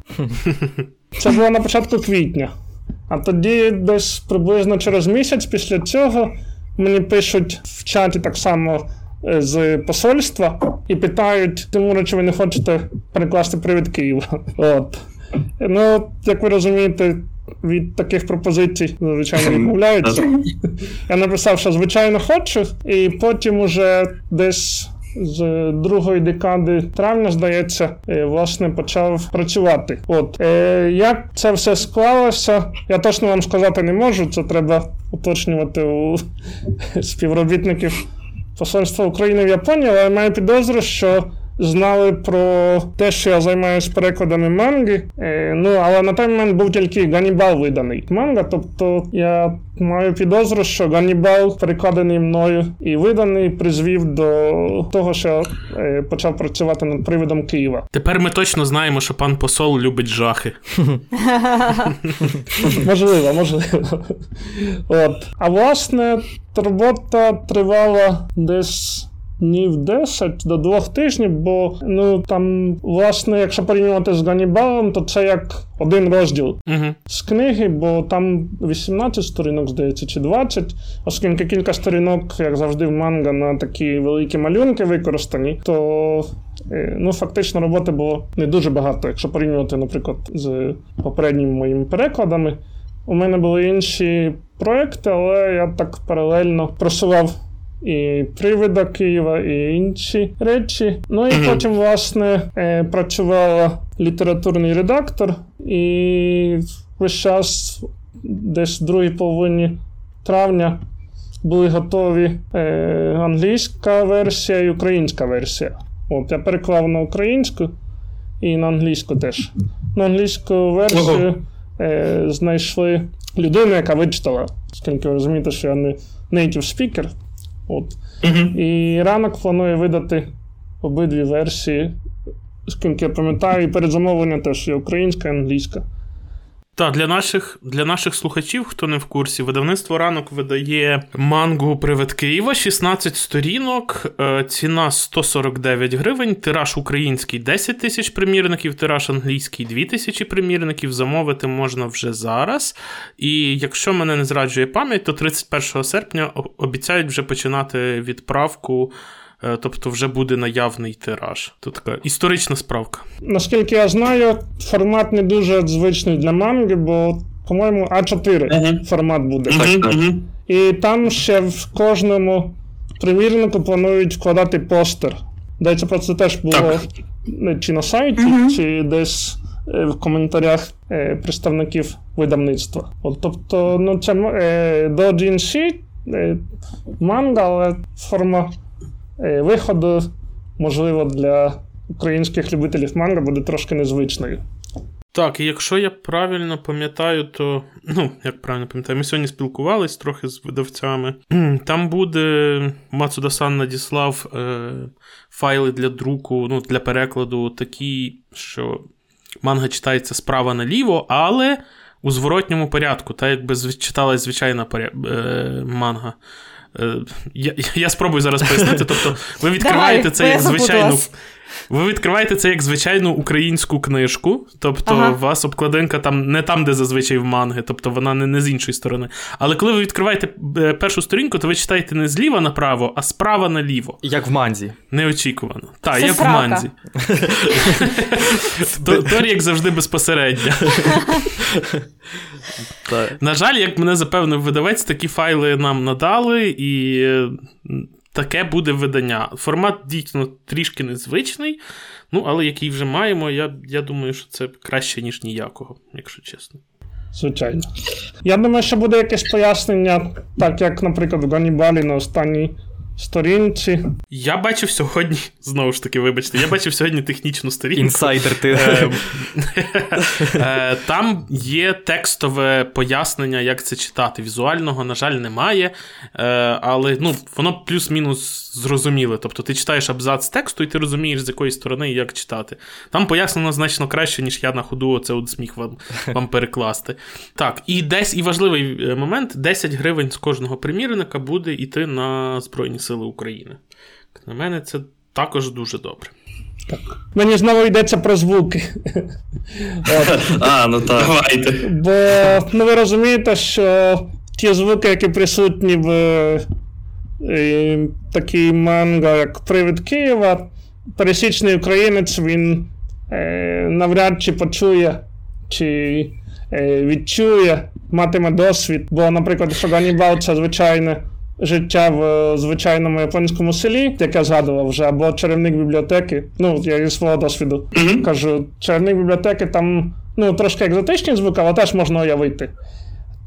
Це було на початку квітня. А тоді десь приблизно через місяць після цього мені пишуть в чаті так само е, з посольства і питають, Тимура, чи ви не хочете перекласти привід Києва. От. Ну, як ви розумієте, від таких пропозицій, звичайно, відмовляються. Я написав, що звичайно хочу, і потім уже десь з другої декади травня, здається, е, власне почав працювати. От е, як це все склалося, я точно вам сказати не можу. Це треба уточнювати у співробітників посольства України в Японії, але маю підозру, що знали про те, що я займаюся перекладами манги. Е, ну, але на той момент був тільки Ганібал виданий манга. Тобто я маю підозру, що Ганібал, перекладений мною і виданий, призвів до того, що е, почав працювати над привидом Києва. Тепер ми точно знаємо, що пан посол любить жахи. Можливо, можливо. От. А власне, робота тривала десь днів 10 до двох тижнів, бо ну там, власне, якщо порівнювати з Ганібалом, то це як один розділ uh з книги, бо там 18 сторінок, здається, чи 20, оскільки кілька сторінок, як завжди, в манга на такі великі малюнки використані, то е, ну, фактично роботи було не дуже багато, якщо порівнювати, наприклад, з попередніми моїми перекладами. У мене були інші проекти, але я так паралельно просував і привида Києва, і інші речі. Ну і mm-hmm. потім, власне, е, працювала літературний редактор, і весь час, десь в другій половині травня, були готові е, англійська версія і українська версія. От, я переклав на українську і на англійську теж. На англійську версію е, знайшли людину, яка вичитала, оскільки ви розумієте, що я не native speaker. От. Угу. І ранок планує видати обидві версії, скільки я пам'ятаю, і передзамовлення теж є українська і англійська. Так, для наших для наших слухачів, хто не в курсі, видавництво ранок видає мангу Привид Києва, 16 сторінок, е, ціна 149 гривень, тираж український 10 тисяч примірників, тираж англійський 2 тисячі примірників. Замовити можна вже зараз. І якщо мене не зраджує пам'ять, то 31 серпня обіцяють вже починати відправку. Е, тобто вже буде наявний тираж. Це така історична справка. Наскільки я знаю, формат не дуже звичний для манги, бо, по-моєму, А4 uh-huh. формат буде. Uh-huh. І там ще в кожному примірнику планують вкладати постер. Здається, про це теж було так. чи на сайті, uh-huh. чи десь е, в коментарях е, представників видавництва. От, Тобто, ну, це е, до GNC е, манга, але форма виходу, можливо, для українських любителів манга буде трошки незвичною. Так, і якщо я правильно пам'ятаю, то ну, як правильно пам'ятаю, ми сьогодні спілкувались трохи з видавцями. Там буде Мацуда-сан надіслав е, файли для друку, ну, для перекладу такі, що манга читається справа наліво, але у зворотньому порядку, так якби читалась звичайна поря... е, манга. Е, я я спробую зараз пояснити. Тобто, ви відкриваєте Давай, це як звичайну. Ви відкриваєте це як звичайну українську книжку, тобто ага. у вас обкладинка там не там, де зазвичай в манги, тобто вона не, не з іншої сторони. Але коли ви відкриваєте е, першу сторінку, то ви читаєте не зліва направо, а справа наліво. Як в манзі. Неочікувано. Так, як в манзі. Торі, як завжди, безпосередньо. На жаль, як мене запевнив видавець, такі файли нам надали, і таке буде видання. Формат дійсно трішки незвичний, ну, але який вже маємо, я я думаю, що це краще, ніж ніякого, якщо чесно. Звичайно. Я думаю, що буде якесь пояснення, так як, наприклад, в Ганібалі на останній сторінці. Я бачив сьогодні, знову ж таки, вибачте, я бачив сьогодні технічну сторінку. Інсайдер ти. Ем, е, там є текстове пояснення, як це читати. Візуального, на жаль, немає. Е, але ну, воно плюс-мінус зрозуміле. Тобто ти читаєш абзац тексту, і ти розумієш, з якої сторони і як читати. Там пояснено значно краще, ніж я на ходу оце от зміг вам вам перекласти. Так, і десь і важливий е, момент: 10 гривень з кожного примірника буде йти на Збройні Сили України. На мене це також дуже добре. Так. Мені знову йдеться про звуки. А, ну так. Давайте. Бо ну, ви розумієте, що ті звуки, які присутні в е, такій манго, як Привід Києва, пересічний українець він е, навряд чи почує, чи е, відчує, матиме досвід. Бо, наприклад, Шоганібал це звичайне життя в е, звичайному японському селі, яке я згадував вже, або чарівник бібліотеки. Ну, я зі свого досвіду mm-hmm. кажу, чарівник бібліотеки там ну, трошки екзотичні звуки, але теж можна уявити.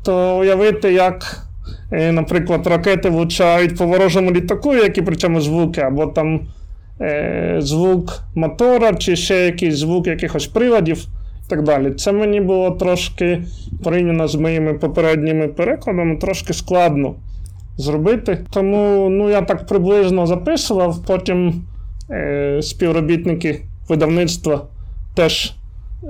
То уявити, як, е, наприклад, ракети влучають по ворожому літаку, які причому звуки, або там е, звук мотора, чи ще якийсь звук якихось приладів. І так далі. Це мені було трошки порівняно з моїми попередніми перекладами, трошки складно зробити. Тому ну, я так приблизно записував. Потім е, співробітники видавництва теж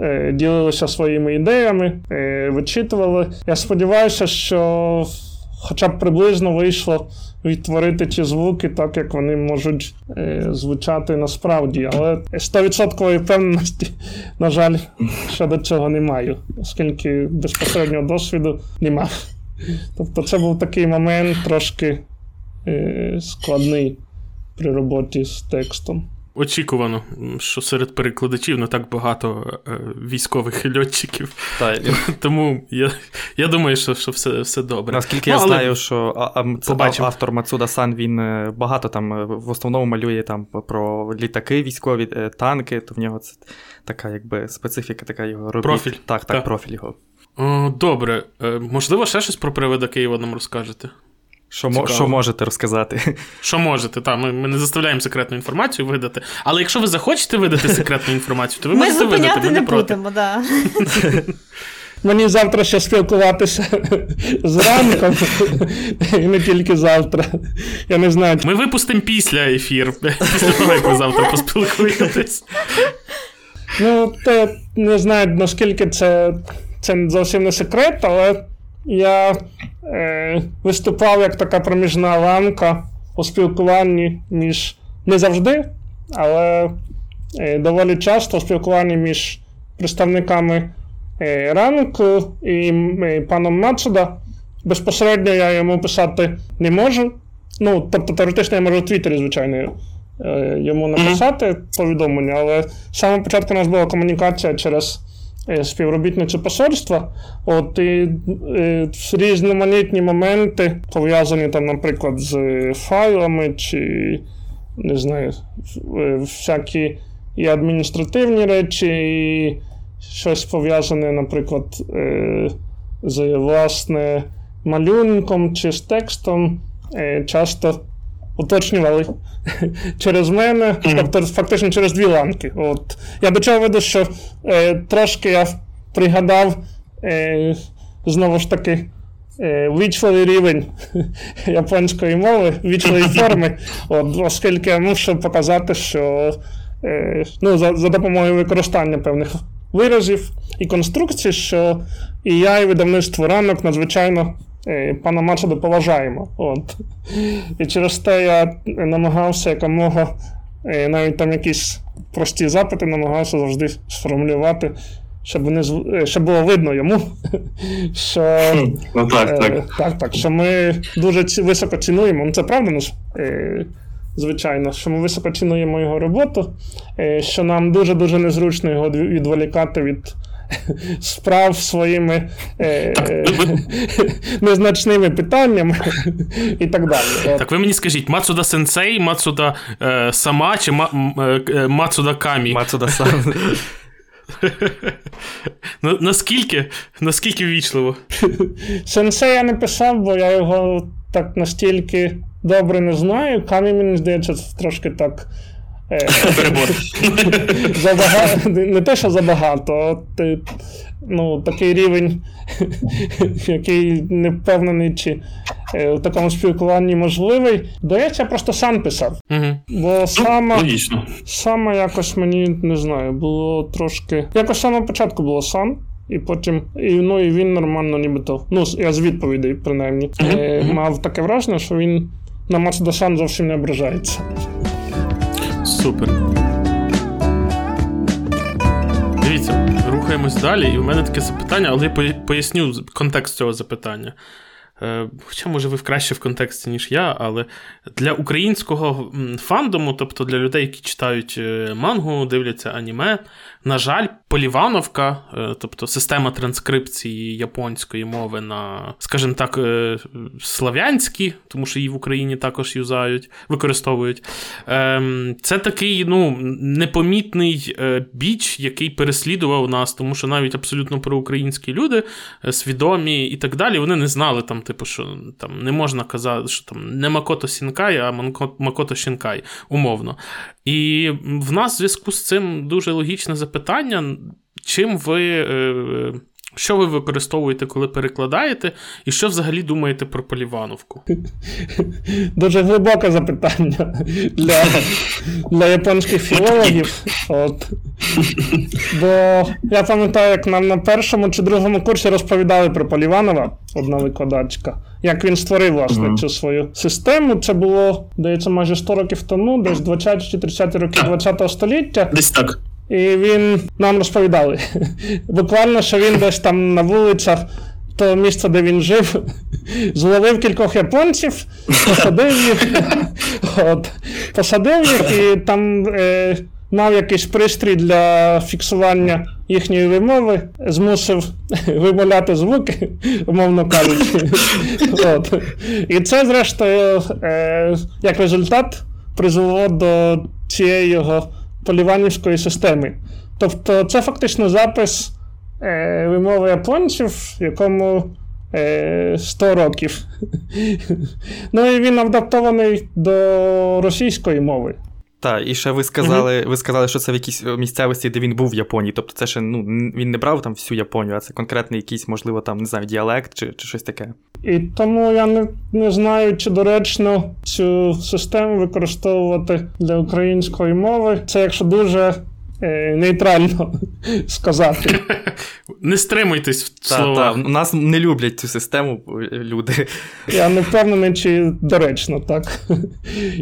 е, ділилися своїми ідеями, е, вичитували. Я сподіваюся, що хоча б приблизно вийшло відтворити ці звуки, так як вони можуть е, звучати насправді. Але 100% впевненості, на жаль, щодо цього не маю, оскільки безпосереднього досвіду не мав. Тобто це був такий момент трошки е, складний при роботі з текстом. Очікувано, що серед перекладачів не так багато е, військових льотчиків. Так. Тому я я думаю, що що все все добре. Наскільки ну, я але... знаю, що а, а, це автор Мацуда Сан він е, багато там е, в основному малює там про літаки, військові танки, то в нього це така якби специфіка, така його робіт. Профіль. Так, так, так. профіль його. Добре. Е, можливо, ще щось про привида Києва нам розкажете? Що що можете розказати? Що можете, так, ми ми не заставляємо секретну інформацію видати. Але якщо ви захочете видати секретну інформацію, то ви ми можете видати. Ми не проти. будемо, да. Мені завтра ще спілкуватися зранку, і не тільки завтра. Я не знаю. Ми випустимо після ефір. Після того, як ви завтра поспілкуєтесь. Ну, те не знаю, наскільки це це зовсім не секрет, але я е, виступав як така проміжна ланка у спілкуванні між не завжди, але е, доволі часто у спілкуванні між представниками е, ранку і е, паном Мацуда. Безпосередньо я йому писати не можу. Ну, тобто, теоретично я можу в Твіттері, звичайно, е, йому написати повідомлення, але з самого початку у нас була комунікація через е, співробітницю посольства. От і е, різноманітні моменти, пов'язані там, наприклад, з файлами, чи не знаю, е, всякі і адміністративні речі, і щось пов'язане, наприклад, е, з власне малюнком чи з текстом, е, часто уточнювали через мене, тобто фактично через дві ланки. От. Я до чого веду, що е, трошки я пригадав е, знову ж таки. е, Вічливий рівень японської мови, вічливої форми, от, оскільки я мушу показати, що е, ну, за, за допомогою використання певних виразів і конструкцій, що і я, і видавництво ранок надзвичайно пана Мачада поважаємо. От. І через те я намагався якомога е, навіть там якісь прості запити намагався завжди сформулювати, щоб, вони, е, щоб було видно йому, що, Ну так, е, так. так, так, що ми дуже високо цінуємо. Ну, це правда, ну, е, звичайно, що ми високо цінуємо його роботу, е, що нам дуже-дуже незручно його відволікати від справ своїми е, е, незначними питаннями і так далі. Так ви мені скажіть, Мацуда Сенсей, Мацуда е, сама чи Ма, е, е, Мацуда Камі? Мацуда сан. На- Наскільки? Наскільки ввічливо? Сенсей я не писав, бо я його так настільки добре не знаю. Камі, мені здається, це трошки так. Е, Перебор. забагато, не те, що забагато, от, е, ну, такий рівень, який не впевнений, чи е, в такому спілкуванні можливий. Здається, я просто сам писав. Угу. Бо саме, Логічно. саме якось мені не знаю, було трошки. Якось самого початку було сам. І потім, і, ну, і він нормально нібито. Ну, я з відповідей, принаймні, е, мав таке враження, що він на Мацдасан зовсім не ображається. Супер. Дивіться, рухаємось далі, і в мене таке запитання, але я поясню контекст цього запитання. Е, Хоча, може, ви краще в контексті, ніж я, але для українського фандому, тобто для людей, які читають е, мангу, дивляться аніме, на жаль, полівановка, е, тобто система транскрипції японської мови на, скажімо так, е, слав'янські, тому що її в Україні також юзають, використовують. Ем, Це такий ну, непомітний біч, який переслідував нас, тому що навіть абсолютно проукраїнські люди, свідомі і так далі, вони не знали там, типу, що там не можна казати, що там не Макото Сінкай, а Макото Шінкай, умовно. І в нас в зв'язку з цим дуже логічне запитання, чим ви. е, Що ви використовуєте, коли перекладаєте, і що взагалі думаєте про Полівановку? Дуже глибоке запитання для, для японських філологів. От. Бо я пам'ятаю, як нам на першому чи другому курсі розповідали про Поліванова, одна викладачка, як він створив власне Мгм. цю свою систему. Це було, здається, майже 100 років тому, десь 20 чи 30 роки 20 століття. Десь так. І він нам розповідали. Буквально, що він десь там на вулицях того місця, де він жив, зловив кількох японців, посадив їх, от, посадив їх і там е, мав якийсь пристрій для фіксування їхньої вимови, змусив вимовляти звуки, умовно кажучи. От. І це, зрештою, е, як результат, призвело до цієї його поліванівської системи. Тобто це фактично запис е, вимови японців, якому е, 100 років. ну і він адаптований до російської мови. Так, і ще ви сказали, ви сказали, що це в якійсь місцевості, де він був в Японії. Тобто це ще ну, він не брав там всю Японію, а це конкретний якийсь, можливо, там, не знаю, діалект чи, чи щось таке. І тому я не, не знаю, чи доречно цю систему використовувати для української мови. Це якщо дуже е, нейтрально сказати. Не стримуйтесь в Та, словах. та, нас не люблять цю систему е, люди. Я не впевнений, чи доречно, так.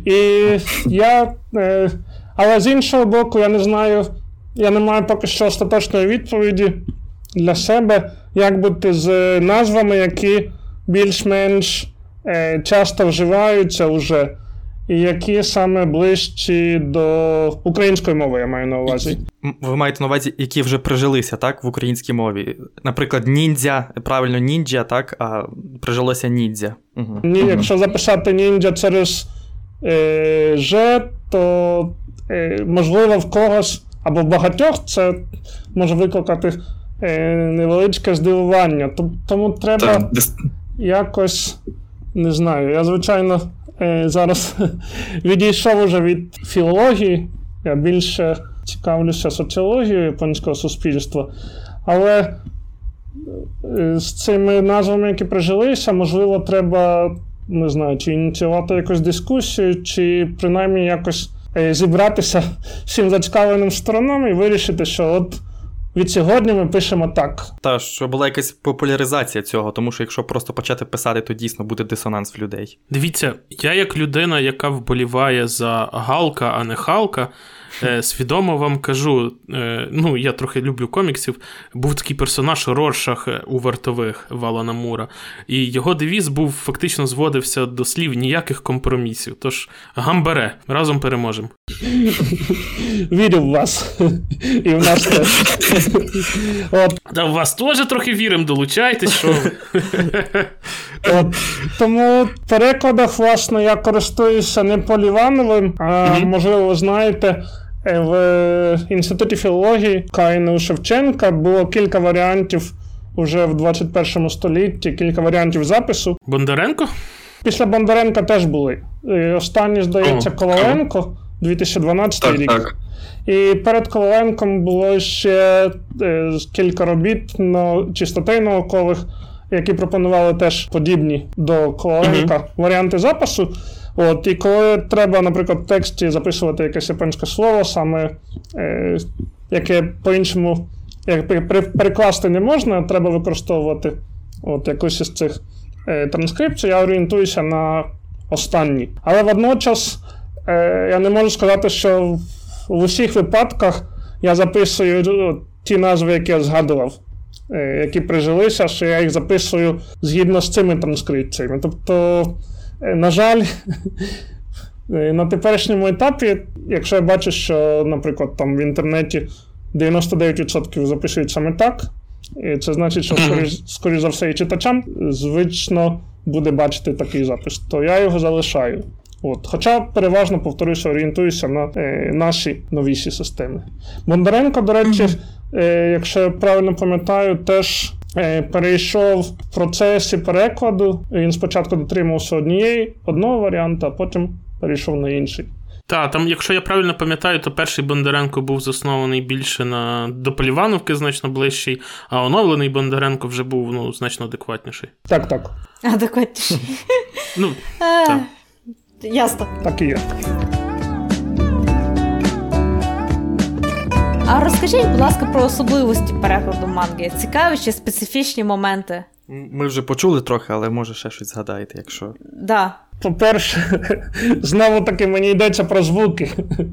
І я. Е, але з іншого боку, я не знаю, я не маю поки що остаточної відповіді для себе, як бути з назвами, які більш-менш е, часто вживаються вже, які саме ближчі до української мови, я маю на увазі. Ви маєте на увазі, які вже прижилися, так, в українській мові. Наприклад, ніндзя, правильно, ніндзя, так, а прижилося ніндзя. Угу. Ні, якщо записати ніндзя через е, Ж, то е, можливо в когось або в багатьох це може викликати е, невеличке здивування. Тому треба Так, якось не знаю. Я, звичайно, зараз відійшов уже від філології. Я більше цікавлюся соціологією японського суспільства. Але е, з цими назвами, які прижилися, можливо, треба не знаю, чи ініціювати якусь дискусію, чи принаймні якось е, зібратися всім зацікавленим сторонам і вирішити, що от від сьогодні ми пишемо так. Та що була якась популяризація цього, тому що якщо просто почати писати, то дійсно буде дисонанс в людей. Дивіться, я як людина, яка вболіває за Галка, а не Халка, свідомо вам кажу: е, ну, я трохи люблю коміксів. Був такий персонаж Роршах е, у вартових Валана Мура, і його девіз був фактично зводився до слів ніяких компромісів. Тож гамбере, разом переможемо. Вірю в вас. І в нас теж. Та в вас теж трохи віримо, долучайтесь, що от. Тому в перекладах, власне, я користуюся не Полівановим, а можливо, знаєте. В інституті філології Каїну Шевченка було кілька варіантів уже в 21 столітті, кілька варіантів запису. Бондаренко? Після Бондаренка теж були. Останній, здається, О, Коваленко, 2012 Так, рік. так. І перед Коваленком було ще е, кілька робіт чи статей наукових, які пропонували теж подібні до Коваленка варіанти запису. От, і коли треба, наприклад, в тексті записувати якесь японське слово, саме е, яке по-іншому як пер- пер- перекласти не можна, треба використовувати от, якусь із цих е, транскрипцій, я орієнтуюся на останні. Але водночас е, я не можу сказати, що в усіх випадках я записую ну, ті назви, які я згадував, е, які прижилися, що я їх записую згідно з цими транскрипціями. Тобто, е, на жаль, на теперішньому етапі, якщо я бачу, що, наприклад, там в інтернеті 99% записують саме так, і це значить, що скоріш, скоріш за все і читачам звично буде бачити такий запис, то я його залишаю. От. Хоча переважно, повторюся, орієнтуюся на е, наші новіші системи. Бондаренко, до речі, е, якщо я правильно пам'ятаю, теж перейшов в процесі перекладу. Він спочатку дотримувався однієї, одного варіанту, а потім перейшов на інший. Та, там, якщо я правильно пам'ятаю, то перший Бондаренко був заснований більше на до Полівановки, значно ближчий, а оновлений Бондаренко вже був ну, значно адекватніший. Так, так, Адекватніше. Ну, Е, так. Ясно. так і є. А розкажіть, будь ласка, про особливості перекладу манги. Цікаві чи специфічні моменти? Ми вже почули трохи, але може ще щось згадаєте, якщо. Да. По-перше, знову таки мені йдеться про звуки.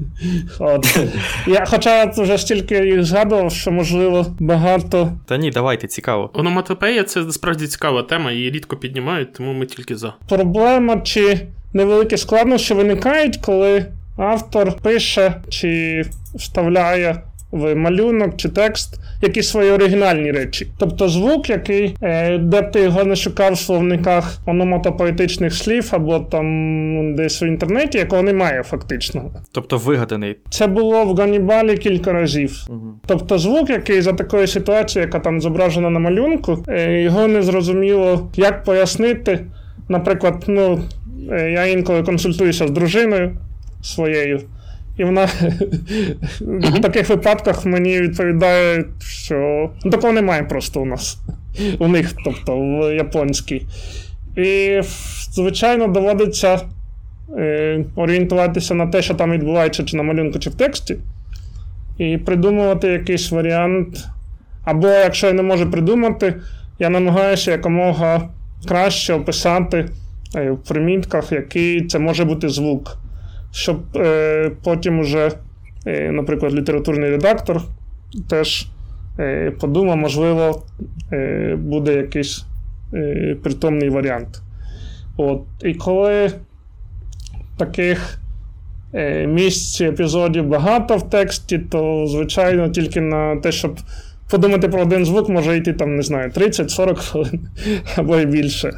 От. Я, хоча я вже стільки їх згадував, що можливо багато. Та ні, давайте, цікаво. Ономатопея це справді цікава тема, її рідко піднімають, тому ми тільки за. Проблема чи невеликі складнощі виникають, коли автор пише чи вставляє в малюнок чи текст якісь свої оригінальні речі. Тобто звук, який, е, де б ти його не шукав в словниках ономатопоетичних слів або там десь в інтернеті, якого немає фактично. Тобто вигаданий. Це було в Ганібалі кілька разів. Тобто звук, який за такої ситуації, яка там зображена на малюнку, е, його не зрозуміло, як пояснити. Наприклад, ну, е, я інколи консультуюся з дружиною своєю, і вона в таких випадках мені відповідає, що ну, такого немає просто у нас. У них, тобто в японській. І, звичайно, доводиться е, орієнтуватися на те, що там відбувається чи на малюнку, чи в тексті. і придумувати якийсь варіант. Або якщо я не можу придумати, я намагаюся якомога краще описати е, в примітках, який це може бути звук, щоб е, потім уже, е, наприклад, літературний редактор теж е, подумав, можливо, е, буде якийсь е, притомний варіант. От. І коли таких е, місць епізодів багато в тексті, то, звичайно, тільки на те, щоб подумати про один звук, може йти там, не знаю, 30-40 хвилин або й більше.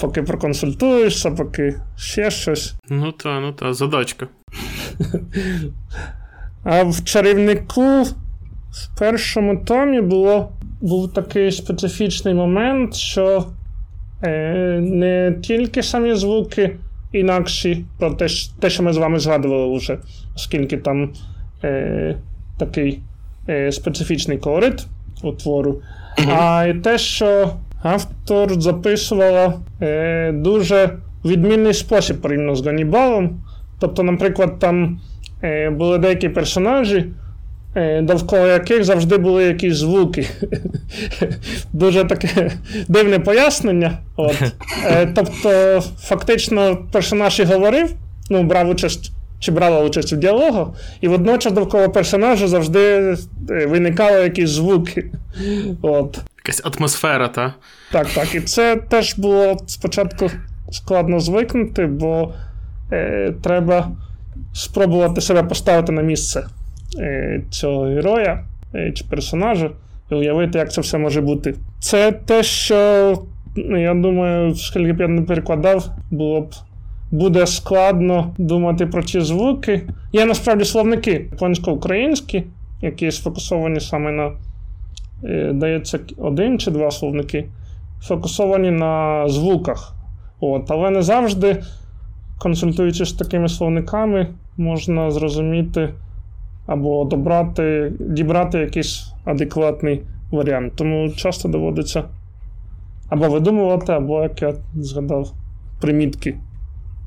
Поки проконсультуєшся, поки ще щось. Ну та, ну та, задачка. А в чарівнику в першому томі було, був такий специфічний момент, що е, не тільки самі звуки інакші, про те, що ми з вами згадували вже, оскільки там е, такий специфічний колорит у твору, а й те, що автор записувала е, дуже відмінний спосіб порівняно з Ганнібалом. Тобто, наприклад, там е, були деякі персонажі, е, довкола яких завжди були якісь звуки. Дуже таке дивне пояснення. От. Е, тобто, фактично, персонаж і говорив, ну, брав участь. Чи брала участь у діалогу, і водночас довкола персонажа завжди е, виникали якісь звуки. От. Якась атмосфера, та? Так, так. І це теж було спочатку складно звикнути, бо е, треба спробувати себе поставити на місце е, цього героя е, чи персонажа і уявити, як це все може бути. Це те, що, ну, я думаю, скільки б я не перекладав, було б. Буде складно думати про ці звуки. Є насправді словники японсько-українські, які сфокусовані саме на, е, дається, один чи два словники, фокусовані на звуках. От, Але не завжди, консультуючись з такими словниками, можна зрозуміти або добрати, дібрати якийсь адекватний варіант. Тому часто доводиться або видумувати, або, як я згадав, примітки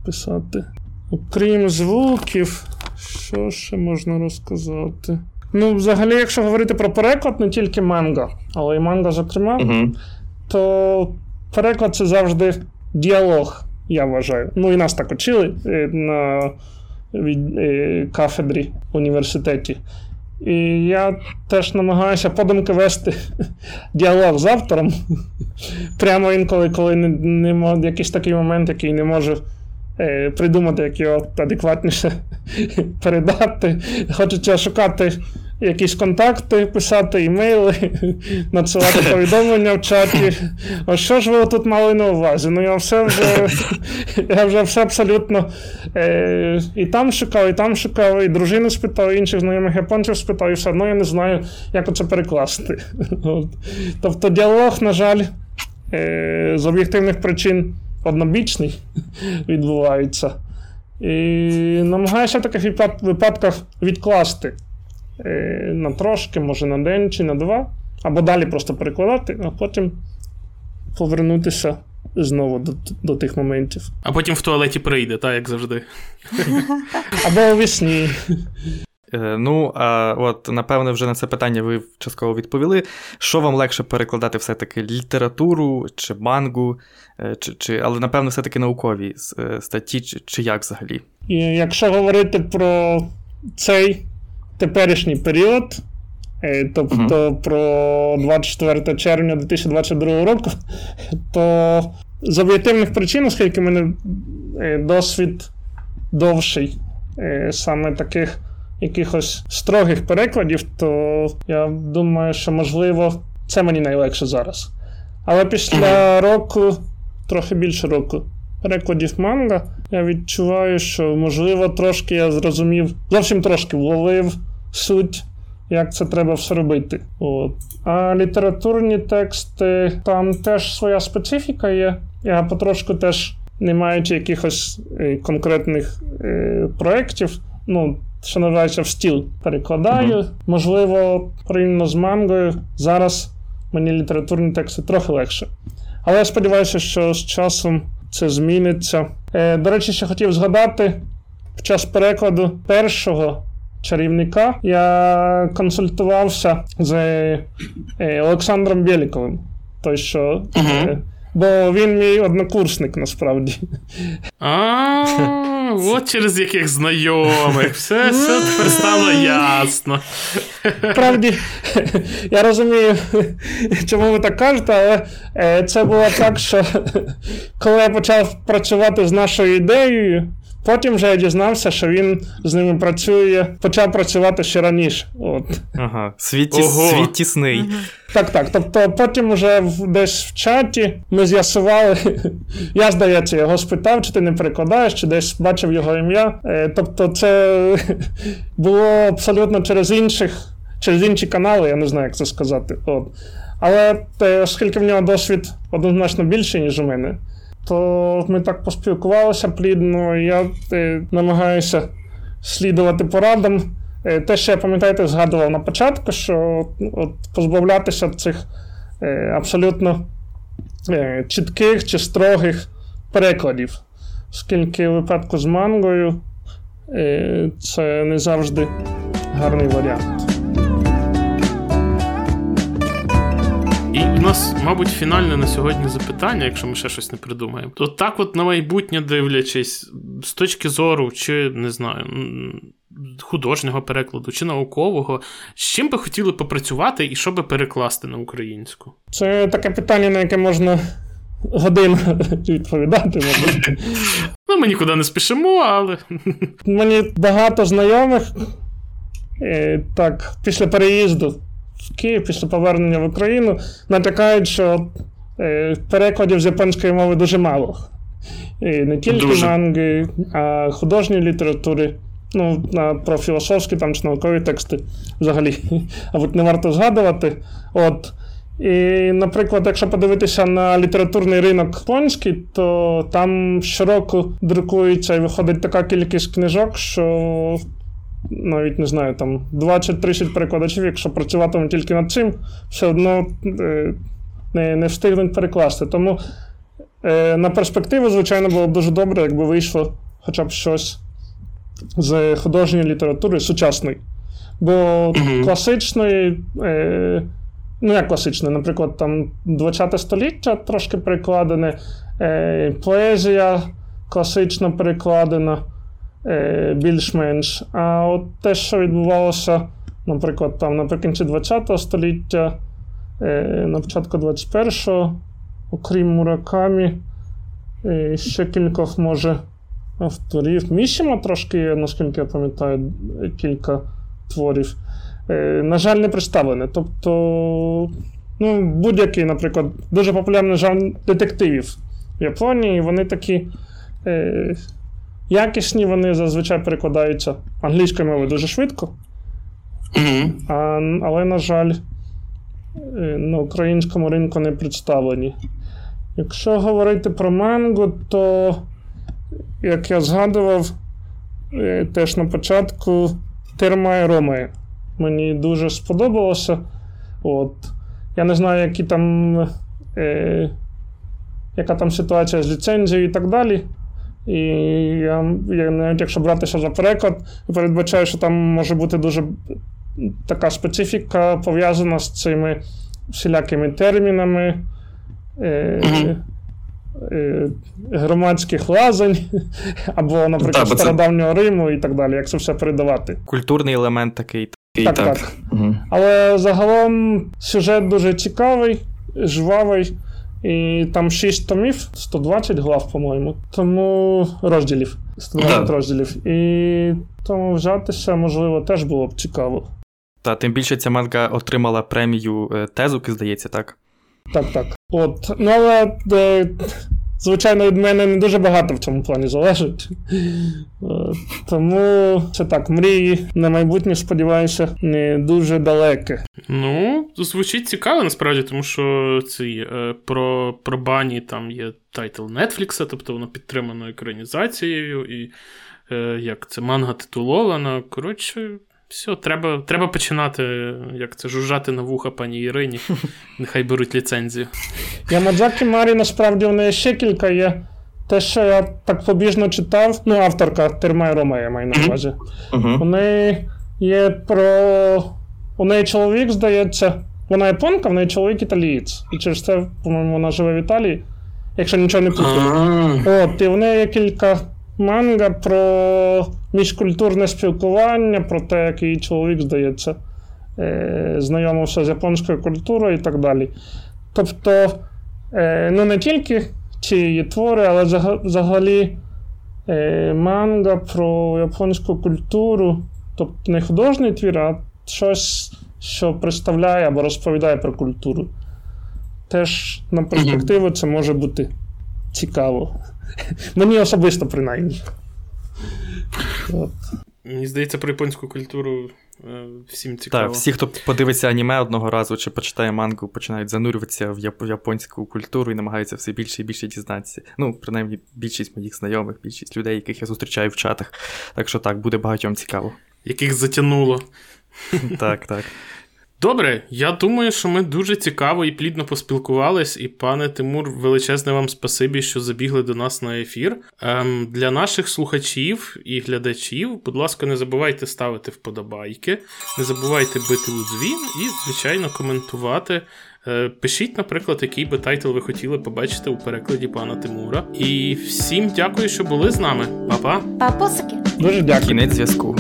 писати. Окрім звуків, що ще можна розказати? Ну, взагалі, якщо говорити про переклад, не тільки манга, але й манга, зокрема, Угу. то переклад це завжди діалог, я вважаю. Ну і нас так учили е, на від, е, кафедрі в університеті. І я теж намагаюся подумки вести діалог з автором. Прямо інколи, коли не, не якийсь такий момент, який не можу придумати, як його адекватніше передати. Хочеться шукати якісь контакти, писати імейли, надсилати повідомлення в чаті. Ось що ж ви тут мали на увазі? Ну я все вже я вже все абсолютно е, і там шукав, і там шукав, і дружину спитав, і інших знайомих японців спитав, і все одно я не знаю, як це перекласти. От. Тобто діалог, на жаль, е, з об'єктивних причин однобічний відбувається. І намагаюся в таких випадках відкласти е, на трошки, може на день чи на два, або далі просто перекладати, а потім повернутися знову до, до тих моментів. А потім в туалеті прийде, та, як завжди. Або у вісні. Е, Ну, а от, напевне, вже на це питання ви частково відповіли. Що вам легше перекладати все-таки літературу чи мангу, е, чи, чи, але, напевно, все-таки наукові е, статті, чи, чи як взагалі? І якщо говорити про цей теперішній період, тобто про 24 червня 2022 року, то з об'єктивних причин, оскільки в мене досвід довший саме таких якихось строгих перекладів, то я думаю, що можливо це мені найлегше зараз. Але після року, трохи більше року, перекладів манга, я відчуваю, що можливо трошки я зрозумів, зовсім трошки вловив суть, як це треба все робити. От. А літературні тексти, там теж своя специфіка є. Я потрошку теж, не маючи якихось е, конкретних е, проєктів, ну, що називається в стіл, перекладаю. Можливо, порівняно з мангою, зараз мені літературні тексти трохи легше. Але я сподіваюся, що з часом це зміниться. Е, до речі, ще хотів згадати, в час перекладу першого чарівника, я консультувався з е, Олександром Біліковим. Той, що. Е, бо він мій однокурсник насправді. А, от через яких знайомих. Все все тепер стало ясно. Правді, я розумію, чому ви так кажете, але е, це було так, що коли я почав працювати з нашою ідеєю. Потім вже я дізнався, що він з ними працює, почав працювати ще раніше. От. Ага, світ, тіс, світ тісний. Так, так. Тобто потім вже десь в чаті ми з'ясували, я, здається, його спитав, чи ти не перекладаєш, чи десь бачив його ім'я. Е, тобто, це було абсолютно через інших, через інші канали, я не знаю, як це сказати. От. Але те, оскільки в нього досвід однозначно більший, ніж у мене то ми так поспілкувалися плідно, я е, намагаюся слідувати порадам. Е, те, що я пам'ятаєте, згадував на початку, що от, позбавлятися цих е, абсолютно чітких чи строгих перекладів, оскільки в випадку з мангою це не завжди гарний варіант. І у нас, мабуть, фінальне на сьогодні запитання, якщо ми ще щось не придумаємо. То так, от на майбутнє дивлячись, з точки зору, чи не знаю, художнього перекладу, чи наукового, з чим би хотіли попрацювати і що би перекласти на українську? Це таке питання, на яке можна. Годину відповідати, мабуть. Ну, ми нікуди не спішимо, але. Мені багато знайомих. Так, після переїзду Київ після повернення в Україну натякають, що е, перекладів з японської мови дуже мало. І Не тільки дуже. манги, а художньої літератури. Ну, про філософські там чи наукові тексти взагалі, мабуть, не варто згадувати. От. І, наприклад, якщо подивитися на літературний ринок польський, то там щороку друкується і виходить така кількість книжок, що навіть не знаю, там 20-30 перекладачів, якщо працюватимуть тільки над цим, все одно е, не не встигнуть перекласти. Тому е, на перспективу, звичайно, було б дуже добре, якби вийшло хоча б щось з художньої літератури сучасної. Бо mm-hmm. класичної, е, ну як класичної, наприклад, там 20 століття трошки перекладене, е, поезія класично перекладена. Е, більш-менш. А от те, що відбувалося, наприклад, там наприкінці ХХ століття, е, на початку 21-го, окрім Муракамі, е, ще кількох, може, авторів. Мішіма трошки наскільки я пам'ятаю, кілька творів. На жаль, не представлене. Тобто, ну, будь-який, наприклад, дуже популярний жанр детективів в Японії, вони такі Якісні вони зазвичай перекладаються англійською мовою дуже швидко. Mm-hmm. А, Але, на жаль, е, на українському ринку не представлені. Якщо говорити про манго, то, як я згадував е, теж на початку, Терма і. Мені дуже сподобалося. От. Я не знаю, які там, е, яка там ситуація з ліцензією і так далі. І я, я навіть якщо братися за переклад, передбачаю, що там може бути дуже така специфіка пов'язана з цими всілякими термінами. Е, е, Громадських лазень, або, наприклад, да, стародавнього це... Риму і так далі, як це все передавати. Культурний елемент такий. такий так, так. так. Угу. Але загалом сюжет дуже цікавий, жвавий. І там 6 томів, 120 глав, по-моєму. Тому розділів. 120 да. розділів. І тому взятися, можливо, теж було б цікаво. Та тим більше ця манга отримала премію е, Тезуки, здається, так? Так, так. От. Ну, але е, звичайно, від мене не дуже багато в цьому плані залежить. Е, тому це так, мрії на майбутнє, сподіваюся, не дуже далеке. Ну, звучить цікаво, насправді, тому що ці, е, про про бані там є тайтл Netflix, тобто воно підтримано екранізацією, і е, як це манга титулована. Коротше. Все, треба треба починати, як це, жужжати на вуха пані Ірині. Нехай беруть ліцензію. Ямадзакі Марі насправді в неї ще кілька є. Те, що я так побіжно читав, ну, авторка Терма і Рома, я маю на увазі. У неї є про. У неї чоловік, здається, вона японка, в неї чоловік італієць. І через це, по-моєму, вона живе в Італії, якщо нічого не путаю. От, і в неї є кілька манга про міжкультурне спілкування, про те, як її чоловік, здається, е, знайомився з японською культурою і так далі. Тобто, е, ну не тільки ці її твори, але взагалі е, манга про японську культуру, тобто не художній твір, а щось, що представляє або розповідає про культуру. Теж на перспективу це може бути цікаво. Мені особисто, принаймні. От. Мені здається, про японську культуру е, всім цікаво. Так, всі, хто подивиться аніме одного разу чи почитає мангу, починають занурюватися в в японську культуру і намагаються все більше і більше дізнатися. Ну, принаймні, більшість моїх знайомих, більшість людей, яких я зустрічаю в чатах. Так що так, буде багатьом цікаво. Яких затягнуло. Так, так. Добре, я думаю, що ми дуже цікаво і плідно поспілкувались. І, пане Тимур, величезне вам спасибі, що забігли до нас на ефір. Ем, для наших слухачів і глядачів, будь ласка, не забувайте ставити вподобайки, не забувайте бити у дзвін і, звичайно, коментувати. Е, Пишіть, наприклад, який би тайтл ви хотіли побачити у перекладі пана Тимура. І всім дякую, що були з нами. Па-па! Папосики. Дуже дякую. Кінець зв'язку.